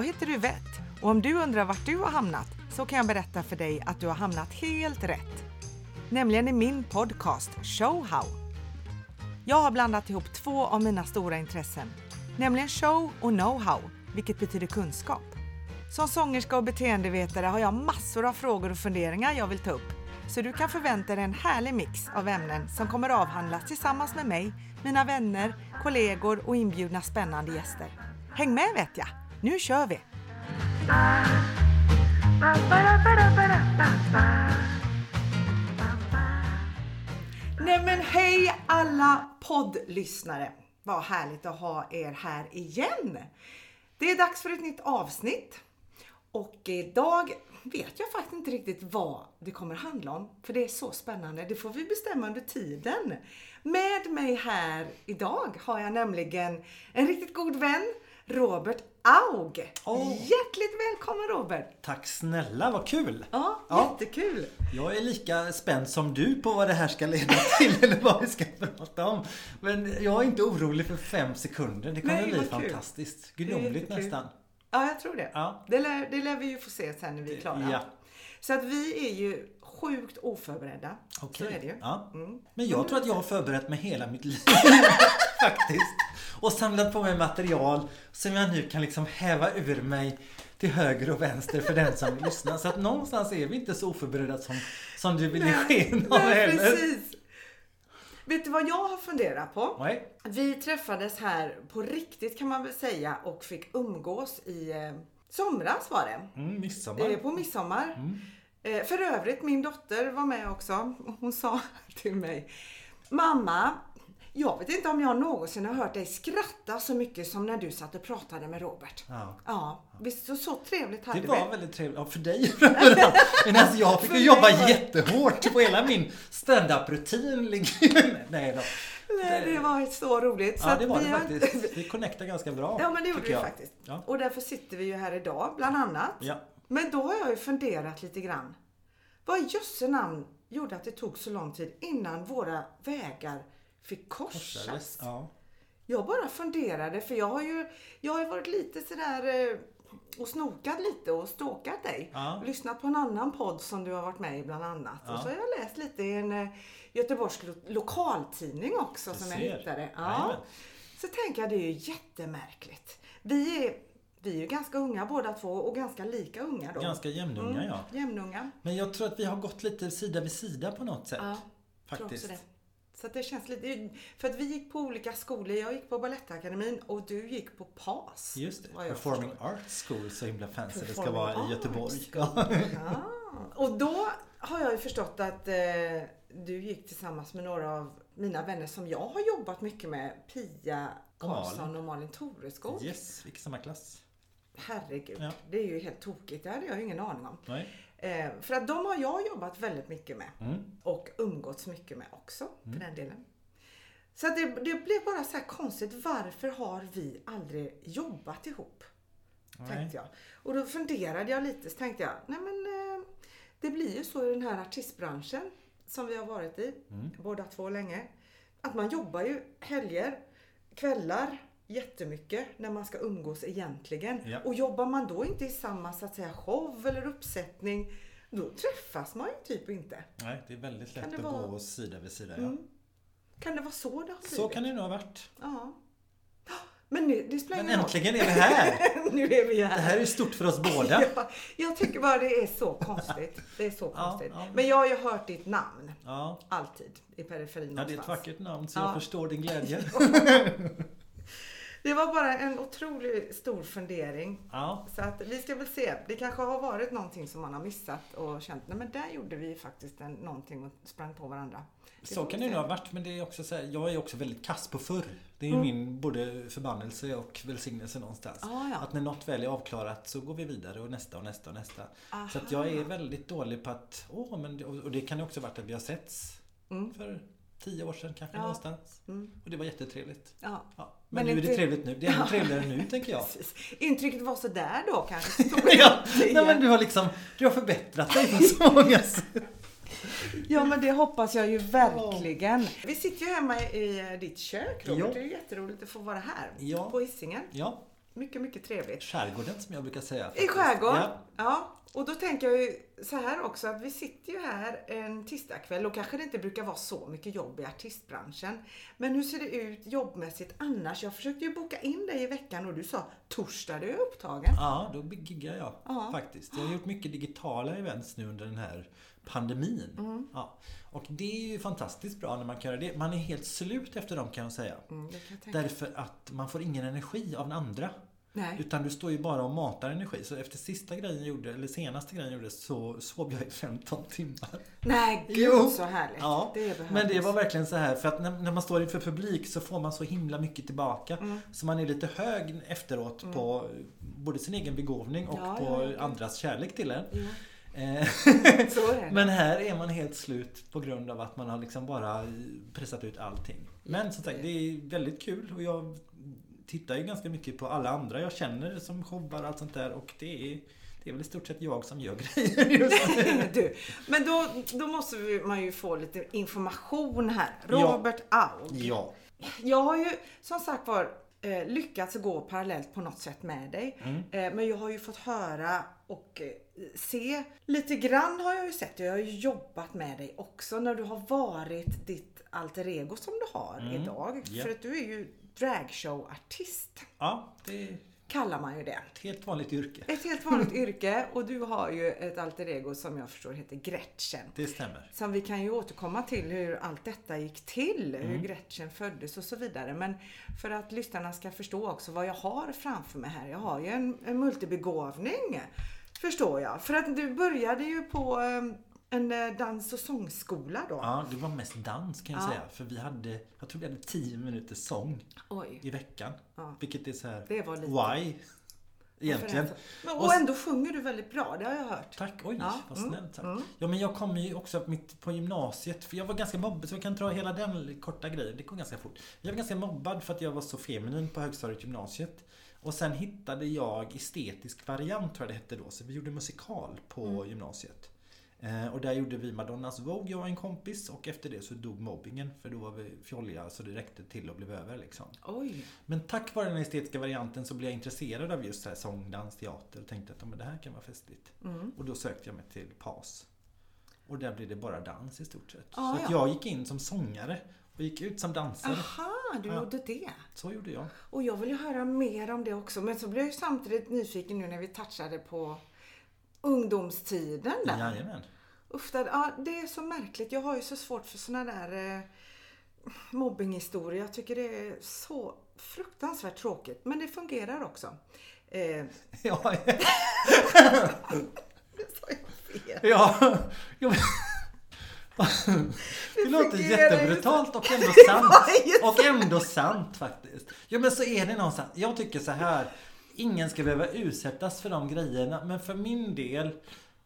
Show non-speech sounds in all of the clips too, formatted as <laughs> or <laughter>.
Jag heter Yvette och om du undrar vart du har hamnat så kan jag berätta för dig att du har hamnat helt rätt. Nämligen i min podcast Show How. Jag har blandat ihop två av mina stora intressen, nämligen show och know-how, vilket betyder kunskap. Som sångerska och beteendevetare har jag massor av frågor och funderingar jag vill ta upp. Så du kan förvänta dig en härlig mix av ämnen som kommer avhandlas tillsammans med mig, mina vänner, kollegor och inbjudna spännande gäster. Häng med vet jag! Nu kör vi! Nej men hej alla poddlyssnare! Vad härligt att ha er här igen! Det är dags för ett nytt avsnitt. Och idag vet jag faktiskt inte riktigt vad det kommer handla om. För det är så spännande. Det får vi bestämma under tiden. Med mig här idag har jag nämligen en riktigt god vän, Robert Aug. Åh. Hjärtligt välkommen Robert! Tack snälla, vad kul! Ja, Ja. jättekul! Jag är lika spänd som du på vad det här ska leda <laughs> till eller vad vi ska prata om. Men jag är inte orolig för fem sekunder. Det kommer Nej, bli kul. fantastiskt. Gudomligt nästan. Ja, jag tror det. Ja. Det, lär, det lär vi ju få se sen när vi är klara. Ja. Så att vi är ju sjukt oförberedda. Okej. Så är det ju. Ja. Mm. Men jag tror att jag har förberett mig hela mitt liv. <laughs> <laughs> Faktiskt. Och samlat på mig material som jag nu kan liksom häva ur mig till höger och vänster för den som vill lyssna. Så att någonstans är vi inte så oförberedda som, som du vill ge sken av heller. precis. Vet du vad jag har funderat på? Nej. Vi träffades här på riktigt kan man väl säga och fick umgås i eh, somras var det. Mm, midsommar. Eh, på midsommar. Mm. Eh, för övrigt, min dotter var med också. Hon sa till mig Mamma, jag vet inte om jag någonsin har hört dig skratta så mycket som när du satt och pratade med Robert. Ja. Ja, visst så, så trevligt hade Det vi. var väldigt trevligt. Ja, för dig. <laughs> Men alltså jag fick ju jobba var det- jättehårt på hela min stand-up-rutin. ju- <laughs> Nej då. Nej, det var så roligt. Så Ja, det var vi det har- faktiskt. <laughs> Vi connectade ganska bra. Ja, men det gjorde vi jag. faktiskt. Ja. Och därför sitter vi ju här idag, bland annat. Ja. Men då har jag ju funderat lite grann. Vad i jösse namn gjorde att det tog så lång tid innan våra vägar fick korsas? Korsades. Ja. Jag bara funderade för jag har ju, jag har ju varit lite sådär eh, och snokat lite och stalkat dig. Ja. Lyssnat på en annan podd som du har varit med i bland annat. Ja. Och så har jag läst lite i en eh, Göteborgs lo- lokaltidning också Du som jag ser. hittade. Jajamän. Så tänker jag det är ju jättemärkligt. Vi är, vi är ju ganska unga båda två och ganska lika unga då. Ganska jämnunga Mm, ja. Jämnunga. Men jag tror att vi har gått lite sida vid sida på något sätt. Ja, tror Faktiskt. också det. Så det känns lite, för att vi gick på olika skolor. Jag gick på Balettakademin och du gick på PAS. Just det. Performing förstår. Arts School, så himla fancy det ska Performing vara i Göteborg. Ja. Och då har jag ju förstått att eh, du gick tillsammans med några av mina vänner som jag har jobbat mycket med. Pia. Karlsson och Malin Toreskog. Yes, vilken samma klass. Herregud, Ja. det är ju helt tokigt. Det hade jag ju ingen aning om. Eh, för att de har jag jobbat väldigt mycket med. Mm. Och umgåtts mycket med också, för den delen. Så det, det blev bara så här konstigt. Varför har vi aldrig jobbat ihop? Nej. Tänkte jag. Och då funderade jag lite. Så tänkte jag, nej men eh, det blir ju så i den här artistbranschen som vi har varit i, Mm. båda två länge. Att man jobbar ju helger, kvällar jättemycket när man ska umgås egentligen. Ja. Och jobbar man då inte i samma så att säga show eller uppsättning, då träffas man ju typ inte. Nej, det är väldigt lätt att vara- gå sida vid sida. Ja. Mm. Kan det vara så det har blivit? Så kan det nog ha varit. Ja. Men nu, det spelar Men roll. äntligen är vi här! <laughs> nu är vi här. Det här är stort för oss båda. <laughs> Ja, jag tycker bara det är så konstigt. Det är så konstigt. ja. Men jag har ju hört ditt namn. Alltid. I periferin ja det är ett någonstans. vackert namn så Ja. jag förstår din glädje. <laughs> Det var bara en otroligt stor fundering. Ja, Så att vi ska väl se. Det kanske har varit någonting som man har missat och känt, nej men där gjorde vi faktiskt en, någonting och sprang på varandra. Det så kan det nog ha varit. Men det är också så här, jag är också väldigt kass på förr. Det är ju Mm. min både förbannelse och välsignelse någonstans. Ah, ja. Att när något väl är avklarat så går vi vidare och nästa och nästa och nästa. Aha. Så att jag är väldigt dålig på att, åh men, och det kan ju också ha varit att vi har setts Mm. för tio år sedan kanske Ja. någonstans. Mm. Och det var jättetrevligt. Ja. Ja. Men, Men nu är det trevligt nu. Det är ännu trevligare nu <laughs> tänker jag. Precis. Intrycket var sådär då kanske. <laughs> Ja, nej, men du har liksom du har förbättrat dig på så många sätt. <laughs> Ja men det hoppas jag ju verkligen. Vi sitter ju hemma i ditt kök Robert. Ja. Det är jätteroligt att få vara här Ja. på Hisingen. Ja, Mycket, mycket trevligt. Skärgården som jag brukar säga. I faktiskt. skärgården? Ja. Ja. Och då tänker jag ju så här också att vi sitter ju här en tisdagkväll och kanske det inte brukar vara så mycket jobb i artistbranschen. Men hur ser det ut jobbmässigt annars? Jag försökte ju boka in dig i veckan och du sa torsdag du är upptagen. Ja, då giggar jag Ja. faktiskt. Jag har gjort mycket digitala events nu under den här pandemin. Mm. Ja. Och det är ju fantastiskt bra när man kan göra det. Man är helt slut efter dem kan jag säga. Mm, kan jag. Därför att man får ingen energi av den andra. Nej. Utan du står ju bara och matar energi. Så efter sista grejen jag gjorde, eller senaste grejen jag gjorde, så sov jag i 15 timmar. Nej, <laughs> gud Jo. så härligt. Ja, det. Men det var verkligen så här, för att när, när man står inför publik så får man så himla mycket tillbaka. Mm. Så man är lite hög efteråt på både sin egen begåvning och Ja, på ja. andras kärlek till en. Ja. Men här är man helt slut på grund av att man har liksom bara pressat ut allting. Men som sagt, det är väldigt kul och jag tittar ju ganska mycket på alla andra jag känner som showar och allt sånt där och det är, det är väl i stort sett jag som gör <laughs> grejer just <laughs> du, men då, då måste man ju få lite information här. Ja. Robert Aug. Ja. Jag har ju som sagt var eh, lyckats gå parallellt på något sätt med dig. Mm. Eh, men jag har ju fått höra och eh, se lite grann har jag ju sett. Jag har ju jobbat med dig också när du har varit ditt alter ego som du har Mm. idag. Ja. För att du är ju dragshowartist ja, det kallar man ju det. ett helt vanligt yrke. Ett helt vanligt yrke och du har ju ett alter ego som jag förstår heter Gretchen. Det stämmer. Som vi kan ju återkomma till hur allt detta gick till, hur Mm. Gretchen föddes och så vidare. Men för att lyssnarna ska förstå också vad jag har framför mig här. Jag har ju en, en multibegåvning, förstår jag. För att du började ju på eh, en eh, dans och sångskola då. Ja, det var mest dans kan jag Ja. säga. För vi hade, jag tror vi hade 10 minuters sång Oj. i veckan. Ja. Vilket är så här, Det var lite. why? Egentligen. Men, Och ändå sjunger du väldigt bra, det har jag hört. Tack, oj Ja, vad mm, snällt sagt. mm. Ja men jag kom ju också mitt på gymnasiet, för jag var ganska mobbad, så jag kan dra hela den korta grejen, det går ganska fort. Jag var ganska mobbad för att jag var så feminin på högstadiet gymnasiet. Och sen hittade jag estetisk variant tror jag det hette då, så vi gjorde musikal på Mm. gymnasiet. Eh, och där gjorde vi Madonnas Vogue, jag och en kompis. Och efter det så dog mobbingen, för då var vi fjolliga så det räckte till och blev över liksom. Oj. Men tack vare den estetiska varianten så blev jag intresserad av just så här sång, dans, teater och tänkte att det här kan vara festligt. Mm. Och då sökte jag mig till PAS. Och där blev det bara dans i stort sett. Ah, så ja. jag gick in som sångare och gick ut som dansare. Aha, du Ja. gjorde det. Så gjorde jag. Och jag vill ju höra mer om det också. Men så blev jag ju samtidigt nyfiken nu när vi touchade på ungdomstiden där. Jajamän. Uff, ja, det är så märkligt. Jag har ju så svårt för såna där eh, mobbinghistorier. Jag tycker det är så fruktansvärt tråkigt. Men det fungerar också. Eh, <laughs> Ja, <laughs> det sa jag fel. ja. Det låter jättebrutalt och ändå sant. <laughs> Ja, Och ändå sant faktiskt. Jo men så är det någonstans. Jag tycker så här. Ingen ska behöva utsättas för de grejerna. Men för min del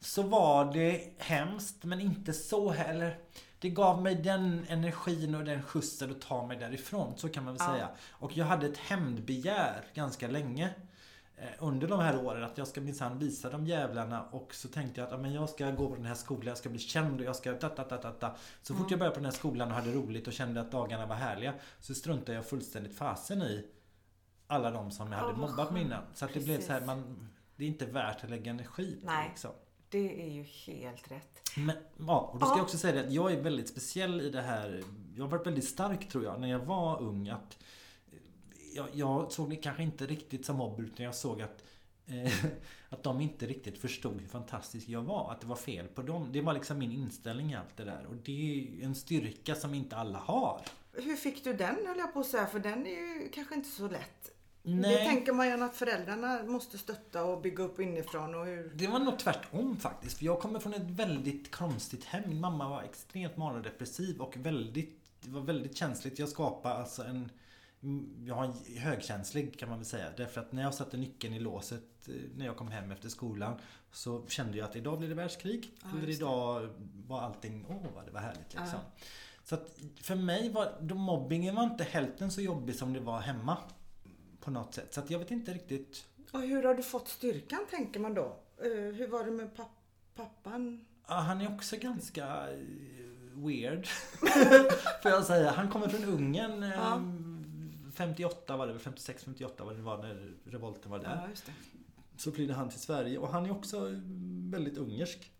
så var det hemskt men inte så heller. Det gav mig den energin och den skjutsen att ta mig därifrån. Så kan man väl Ja. säga. Och jag hade ett hämndbegär ganska länge. Eh, Under de här åren att jag ska minsann visa de jävlarna och så tänkte jag att men jag ska gå på den här skolan, jag ska bli känd och jag ska ta, ta, ta, ta, ta. Så fort jag började på den här skolan och hade roligt och kände att dagarna var härliga så struntade jag fullständigt fasen i alla de som jag hade vad mobbat skönt. innan. Så att det blev så här, man, det är inte värt att lägga energi på Nej. liksom. Det är ju helt rätt. Men, ja, och då ska Ja. jag också säga det att jag är väldigt speciell i det här. Jag har varit väldigt stark tror jag när jag var ung. Att jag, jag såg det kanske inte riktigt som mobb utan jag såg att eh, <laughs> att de inte riktigt förstod hur fantastisk jag var. Att det var fel på dem. Det var liksom min inställning i allt det där. Och det är en styrka som inte alla har. Hur fick du den höll jag på att säga, för den är ju kanske inte så lätt. Det Nej. tänker man ju att föräldrarna måste stötta och bygga upp inifrån och hur... Det var nog tvärtom faktiskt. För jag kommer från ett väldigt konstigt hem. Min mamma var extremt manodepressiv och väldigt, det var väldigt känsligt. Jag skapade alltså en jag har högkänslig kan man väl säga. Därför att när jag satte nyckeln i låset eh, när jag kom hem efter skolan så kände jag att idag blir det världskrig. Ja, eller idag var allting, åh vad det var härligt liksom. Så att för mig var då mobbingen var inte hälften så jobbig som det var hemma. På något sätt. Så att jag vet inte riktigt Och hur har du fått styrkan tänker man då? Eh, hur var det med papp pappan? Ja, han är också ganska eh, weird. <laughs> <laughs> Får jag säga. Han kommer från Ungern. Ja. 58 var det, 56, 58 var det var när revolten var där. Ja. Så flydde han till Sverige och han är också väldigt ungersk.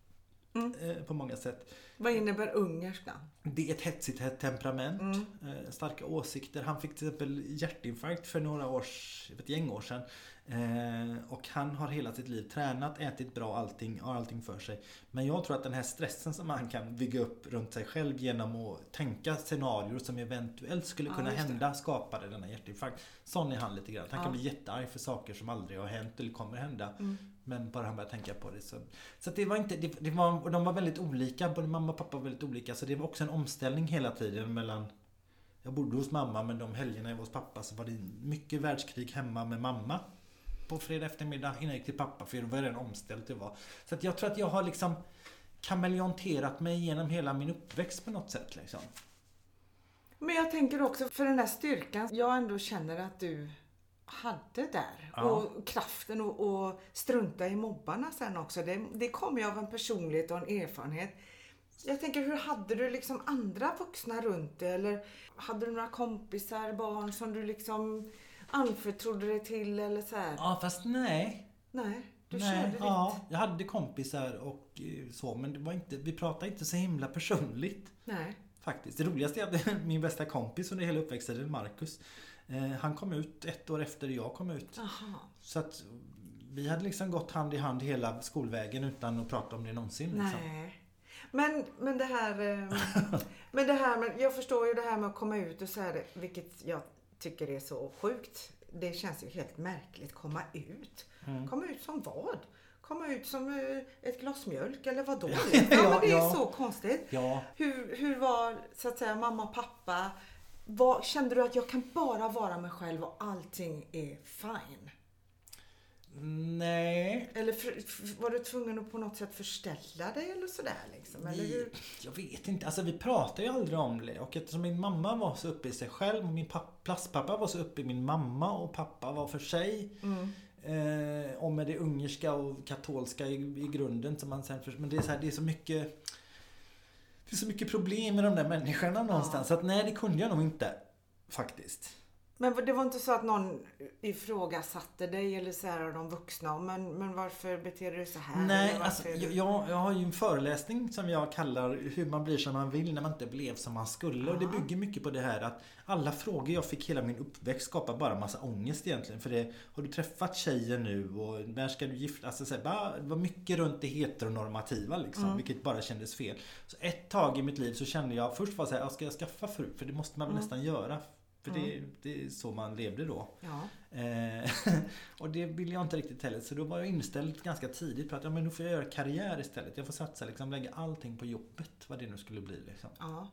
Mm. eh, På många sätt. Vad innebär ungerska? Det är ett hetsigt het- temperament, Mm. eh, starka åsikter. Han fick till exempel hjärtinfarkt för några års, ett gäng år sedan. Eh, och han har hela sitt liv tränat, ätit bra, allting, har allting för sig. Men jag tror att den här stressen som han kan bygga upp runt sig själv genom att tänka scenarier som eventuellt skulle Ja, kunna det. hända skapade denna hjärtinfarkt. Sån är han lite grann. Han Ja. kan bli jättearg för saker som aldrig har hänt eller kommer hända. Mm. Men bara han började tänka på det så. Så det var inte, det, det var, och de var väldigt olika, både mamma och pappa var väldigt olika. Så det var också en omställning hela tiden mellan Jag bodde hos mamma men de helgerna jag var hos pappa så var det mycket världskrig hemma med mamma. På fredag eftermiddag innan jag gick till pappa för då var det redan omställt det var. Så att jag tror att jag har liksom kameleonterat mig genom hela min uppväxt på något sätt liksom. Men jag tänker också för den där styrkan jag ändå känner att du hade där. Ja. Och kraften och, och strunta i mobbarna sen också. Det, det kommer ju av en personlighet och en erfarenhet. Jag tänker, hur hade du liksom andra vuxna runt dig? Eller hade du några kompisar, barn som du liksom anförtrodde dig till eller så här? Ja fast nej. Nej, du nej, körde ditt. ja, jag hade kompisar och eh, så men det var inte, vi pratade inte så himla personligt. Nej. Faktiskt. Det roligaste är att <laughs> min bästa kompis under hela uppväxttiden, Marcus. Eh, han kom ut ett år efter jag kom ut. Aha. Så att vi hade liksom gått hand i hand hela skolvägen utan att prata om det någonsin. Liksom. Nej. Men, men det här... eh, <laughs> Men det här med, jag förstår ju det här med att komma ut och så här, vilket jag tycker är så sjukt. Det känns ju helt märkligt. Komma ut. Mm. Komma ut som vad? Komma ut som eh, ett glas mjölk eller vadå? Ja, <laughs> Ja, ja, men det är ja. så konstigt. Ja, Hur, hur var så att säga mamma och pappa? Vad, kände du att jag kan bara vara mig själv och allting är fine? nej. Eller för, för, var du tvungen att på något sätt förställa dig eller sådär liksom? Eller hur? Jag vet inte. Alltså vi pratar ju aldrig om det. Och eftersom min mamma var så uppe i sig själv och min papp, plastpappa var så uppe i min mamma och pappa var för sig. Mm. Eh, och med det ungerska och katolska i, i grunden som man sen för, Men det är, så här, det är så mycket det är så mycket problem med de där människorna någonstans. Så att nej, det kunde jag nog inte. Faktiskt. Men det var inte så att någon ifrågasatte dig eller så här av de vuxna? Men, men varför beter du dig så här? Nej, alltså, jag, jag har ju en föreläsning som jag kallar Hur man blir som man vill när man inte blev som man skulle. Och det bygger mycket på det här att alla frågor jag fick hela min uppväxt skapar bara massa ångest egentligen. För det, har du träffat tjejen nu och när ska du gifta alltså, så här, bara, Det var mycket runt det heteronormativa liksom, Mm. vilket bara kändes fel. Så ett tag i mitt liv så kände jag först var så här, "Ja, ska jag skaffa fru? För det måste man väl Mm. nästan göra. För det, Mm. det är så man levde då. Ja. Eh, <laughs> och det ville jag inte riktigt heller. Så då var jag inställd ganska tidigt på att ja, men då får jag göra karriär istället. Jag får satsa, liksom, lägga allting på jobbet. Vad det nu skulle bli. Liksom. ja.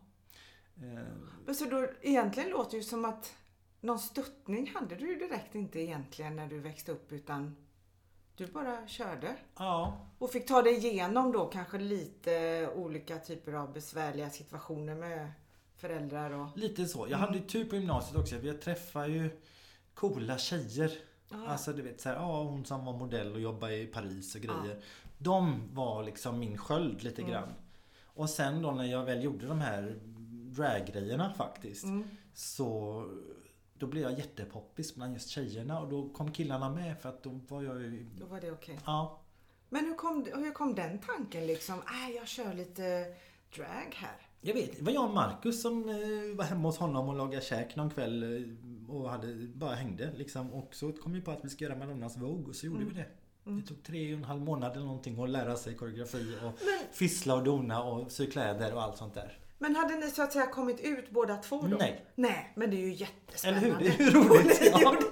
Eh, Men så då, egentligen låter det ju som att någon stöttning hade du ju direkt inte egentligen när du växte upp utan du bara körde. ja, Och fick ta dig igenom då kanske lite olika typer av besvärliga situationer med föräldrar och... lite så. Jag hade ju tur på gymnasiet också. Jag träffade ju coola tjejer. Ja. Alltså du vet så här, ja hon som var modell och jobbade i Paris och grejer. De var liksom min sköld lite Mm. grann. Och sen då när jag väl gjorde de här drag-grejerna faktiskt. Mm. Så då blev jag jättepoppis bland just tjejerna och då kom killarna med för att då var jag ju... Då var det okej. Ja. Men hur kom, hur kom den tanken liksom? Äh, jag kör lite drag här. Jag vet, det var jag och Marcus som eh, var hemma hos honom och lagade käk någon kväll eh, och hade, bara hängde liksom. Och så kom vi på att vi ska göra Madonnas Vogue och så gjorde vi det. Det tog tre och en halv månad eller någonting att lära sig koreografi och Men, fissla och dona och sy kläder och allt sånt där. men hade ni så att säga kommit ut båda två då? Nej. Nej, men det är ju Eller jättespännande. hur? Det är ju <laughs> roligt. ni, Ja. gjorde,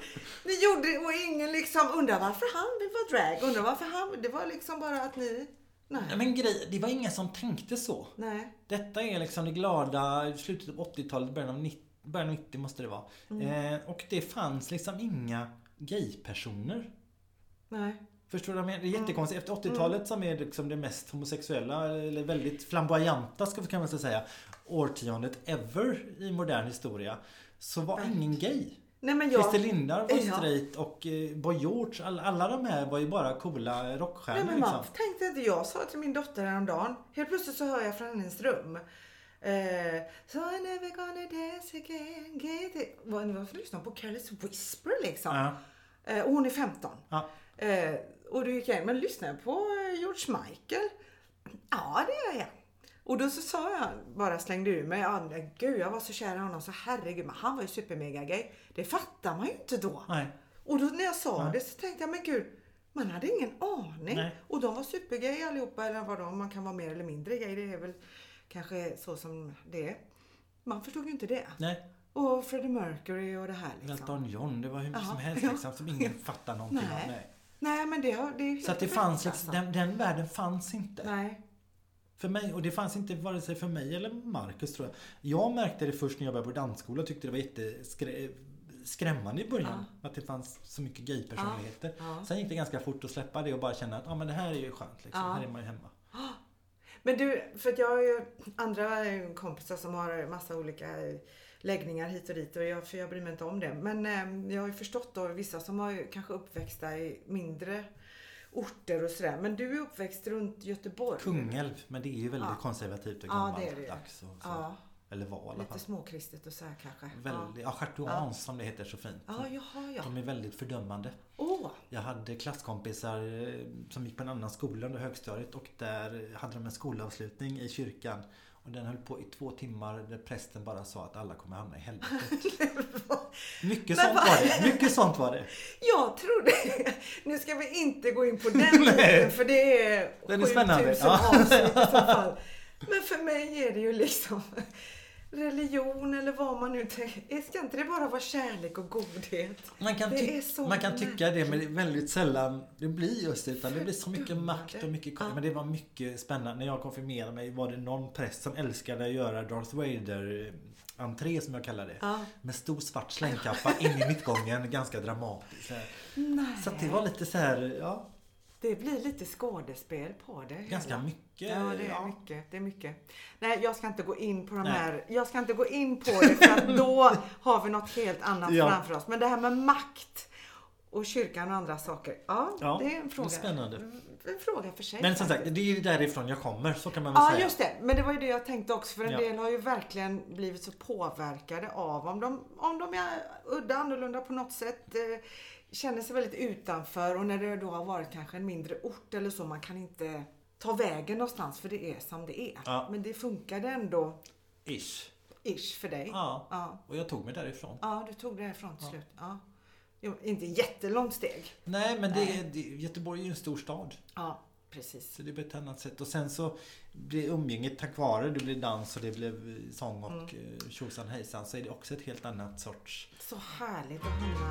ni gjorde och ingen liksom undrar varför han vara drag. Undrar varför han... Det var liksom bara att ni... Nej. Nej, men grej, det var ingen som tänkte så. Nej. Detta är liksom det glada slutet av 80-talet, början av 90, början av 90 måste det vara. Mm. Eh, och det fanns liksom inga gaypersoner. Nej. Förstår du vad jag menar? Det är Mm. jättekonstigt. Efter 80-talet som är liksom det mest homosexuella, eller väldigt flamboyanta ska kan man säga, årtiondet ever i modern historia. Så var ingen gay. Nej men jag... Christer Lindar var Ja. straight och eh, Boy George, all, alla de här var ju bara coola Nej rockstjärnor men liksom. man tänkte inte, jag sa till min dotter häromdagen, helt plötsligt så hör jag från hennes rum Eh, so I never gonna dance again. Get it. Varför lyssnar hon på Careless Whisper liksom? Ja. Eh, och hon är 15. Ja. Eh, och då gick jag in, men lyssnar på eh, George Michael? Ja, det gör jag. Och då så sa jag, bara slängde ur mig, ja, gud jag var så kär i honom så herregud, men han var ju supermega gay. Det fattar man ju inte då. Nej. Och då när jag sa Nej. det så tänkte jag, men gud, man hade ingen aning. Nej. Och de var supergay allihopa, eller vad de, man kan vara mer eller mindre gay, det är väl kanske så som det är. Man förstod ju inte det. Nej. Och Freddie Mercury och det här liksom. Elton John, det var hur mycket som helst ja. liksom, som ingen <laughs> fattar någonting Nej. om. Nej. Nej men det, det är Så att det fanns liksom, alltså. den, den världen fanns inte. Nej. För mig, och det fanns inte vare sig för mig eller Marcus tror jag. Jag märkte det först när jag började på dansskola och tyckte det var jätteskrämmande i början. Att det fanns så mycket gaypersonligheter. Ja, ja. Sen gick det ganska fort att släppa det och bara känna att ah, men det här är ju skönt. Liksom. Ja. Här är man ju hemma. Men du, för att jag har ju andra kompisar som har massa olika läggningar hit och dit och jag, för jag bryr mig inte om det. Men eh, jag har ju förstått då vissa som har kanske uppväxta i mindre orter och sådär. Men du är uppväxt runt Göteborg. Kungälv, men det är ju väldigt Ja. konservativt och Ja, det är det gammaldags. och så. Ja, Eller var i alla fall. lite småkristet och så här kanske. Väldigt, ja, chartuans som det heter så fint. Ja, jaha, ja. De är väldigt fördömande. Åh, Jag hade klasskompisar eh, som gick på en annan skola under högstadiet och där hade de en skolavslutning i kyrkan. Och den höll på i två timmar där prästen bara sa att alla kommer hamna i helvetet. <laughs> Mycket sånt var det. Mycket sånt var det. jag trodde... Nu ska vi inte gå in på den <laughs> biten för det är Den är spännande. 7000 Ja. avsnitt i så fall. Men för mig är det ju liksom religion eller vad man nu tänker. Ska inte det bara vara kärlek och godhet? Man kan, ty- man kan tycka det men det är väldigt sällan det blir just det. Utan det blir så mycket makt och mycket Ja. Men det var mycket spännande. När jag konfirmerade mig var det någon präst som älskade att göra Darth Vader eh, entré som jag kallar det. Ja. Med stor svart slängkappa in i mittgången. <laughs> Ganska dramatiskt. så. Så det var lite så här, ja, Det blir lite skådespel på det. ganska hela. mycket. Ja, det är ja. mycket. Det är mycket. Nej, jag ska inte gå in på de Nej. här. Jag ska inte gå in på det för att då <laughs> har vi något helt annat Ja. framför oss. Men det här med makt och kyrkan och andra saker. Ja, Ja, det är en fråga. spännande. En fråga för sig. Men som sagt, det är ju därifrån jag kommer. Så kan man väl Ja, säga. just det. Men det var ju det jag tänkte också. För en Ja. del har ju verkligen blivit så påverkade av om de, om de är udda, annorlunda på något sätt. Känner sig väldigt utanför och när det då har varit kanske en mindre ort eller så. Man kan inte ta vägen någonstans för det är som det är. Ja. Men det funkade ändå Ish. ish för dig. Ja. Ja, Och jag tog mig därifrån. ja du tog det härifrån till slut. Ja. Jo, inte jättelångt steg. Nej, men det, Nej. det, Göteborg är ju en stor stad. Ja, precis. Så det blir ett annat sätt. Och sen så blir umgänget tack vare det blev dans och det blev sång och Mm. mm. tjosan hejsan så är det också ett helt annat sorts... Så härligt att hamna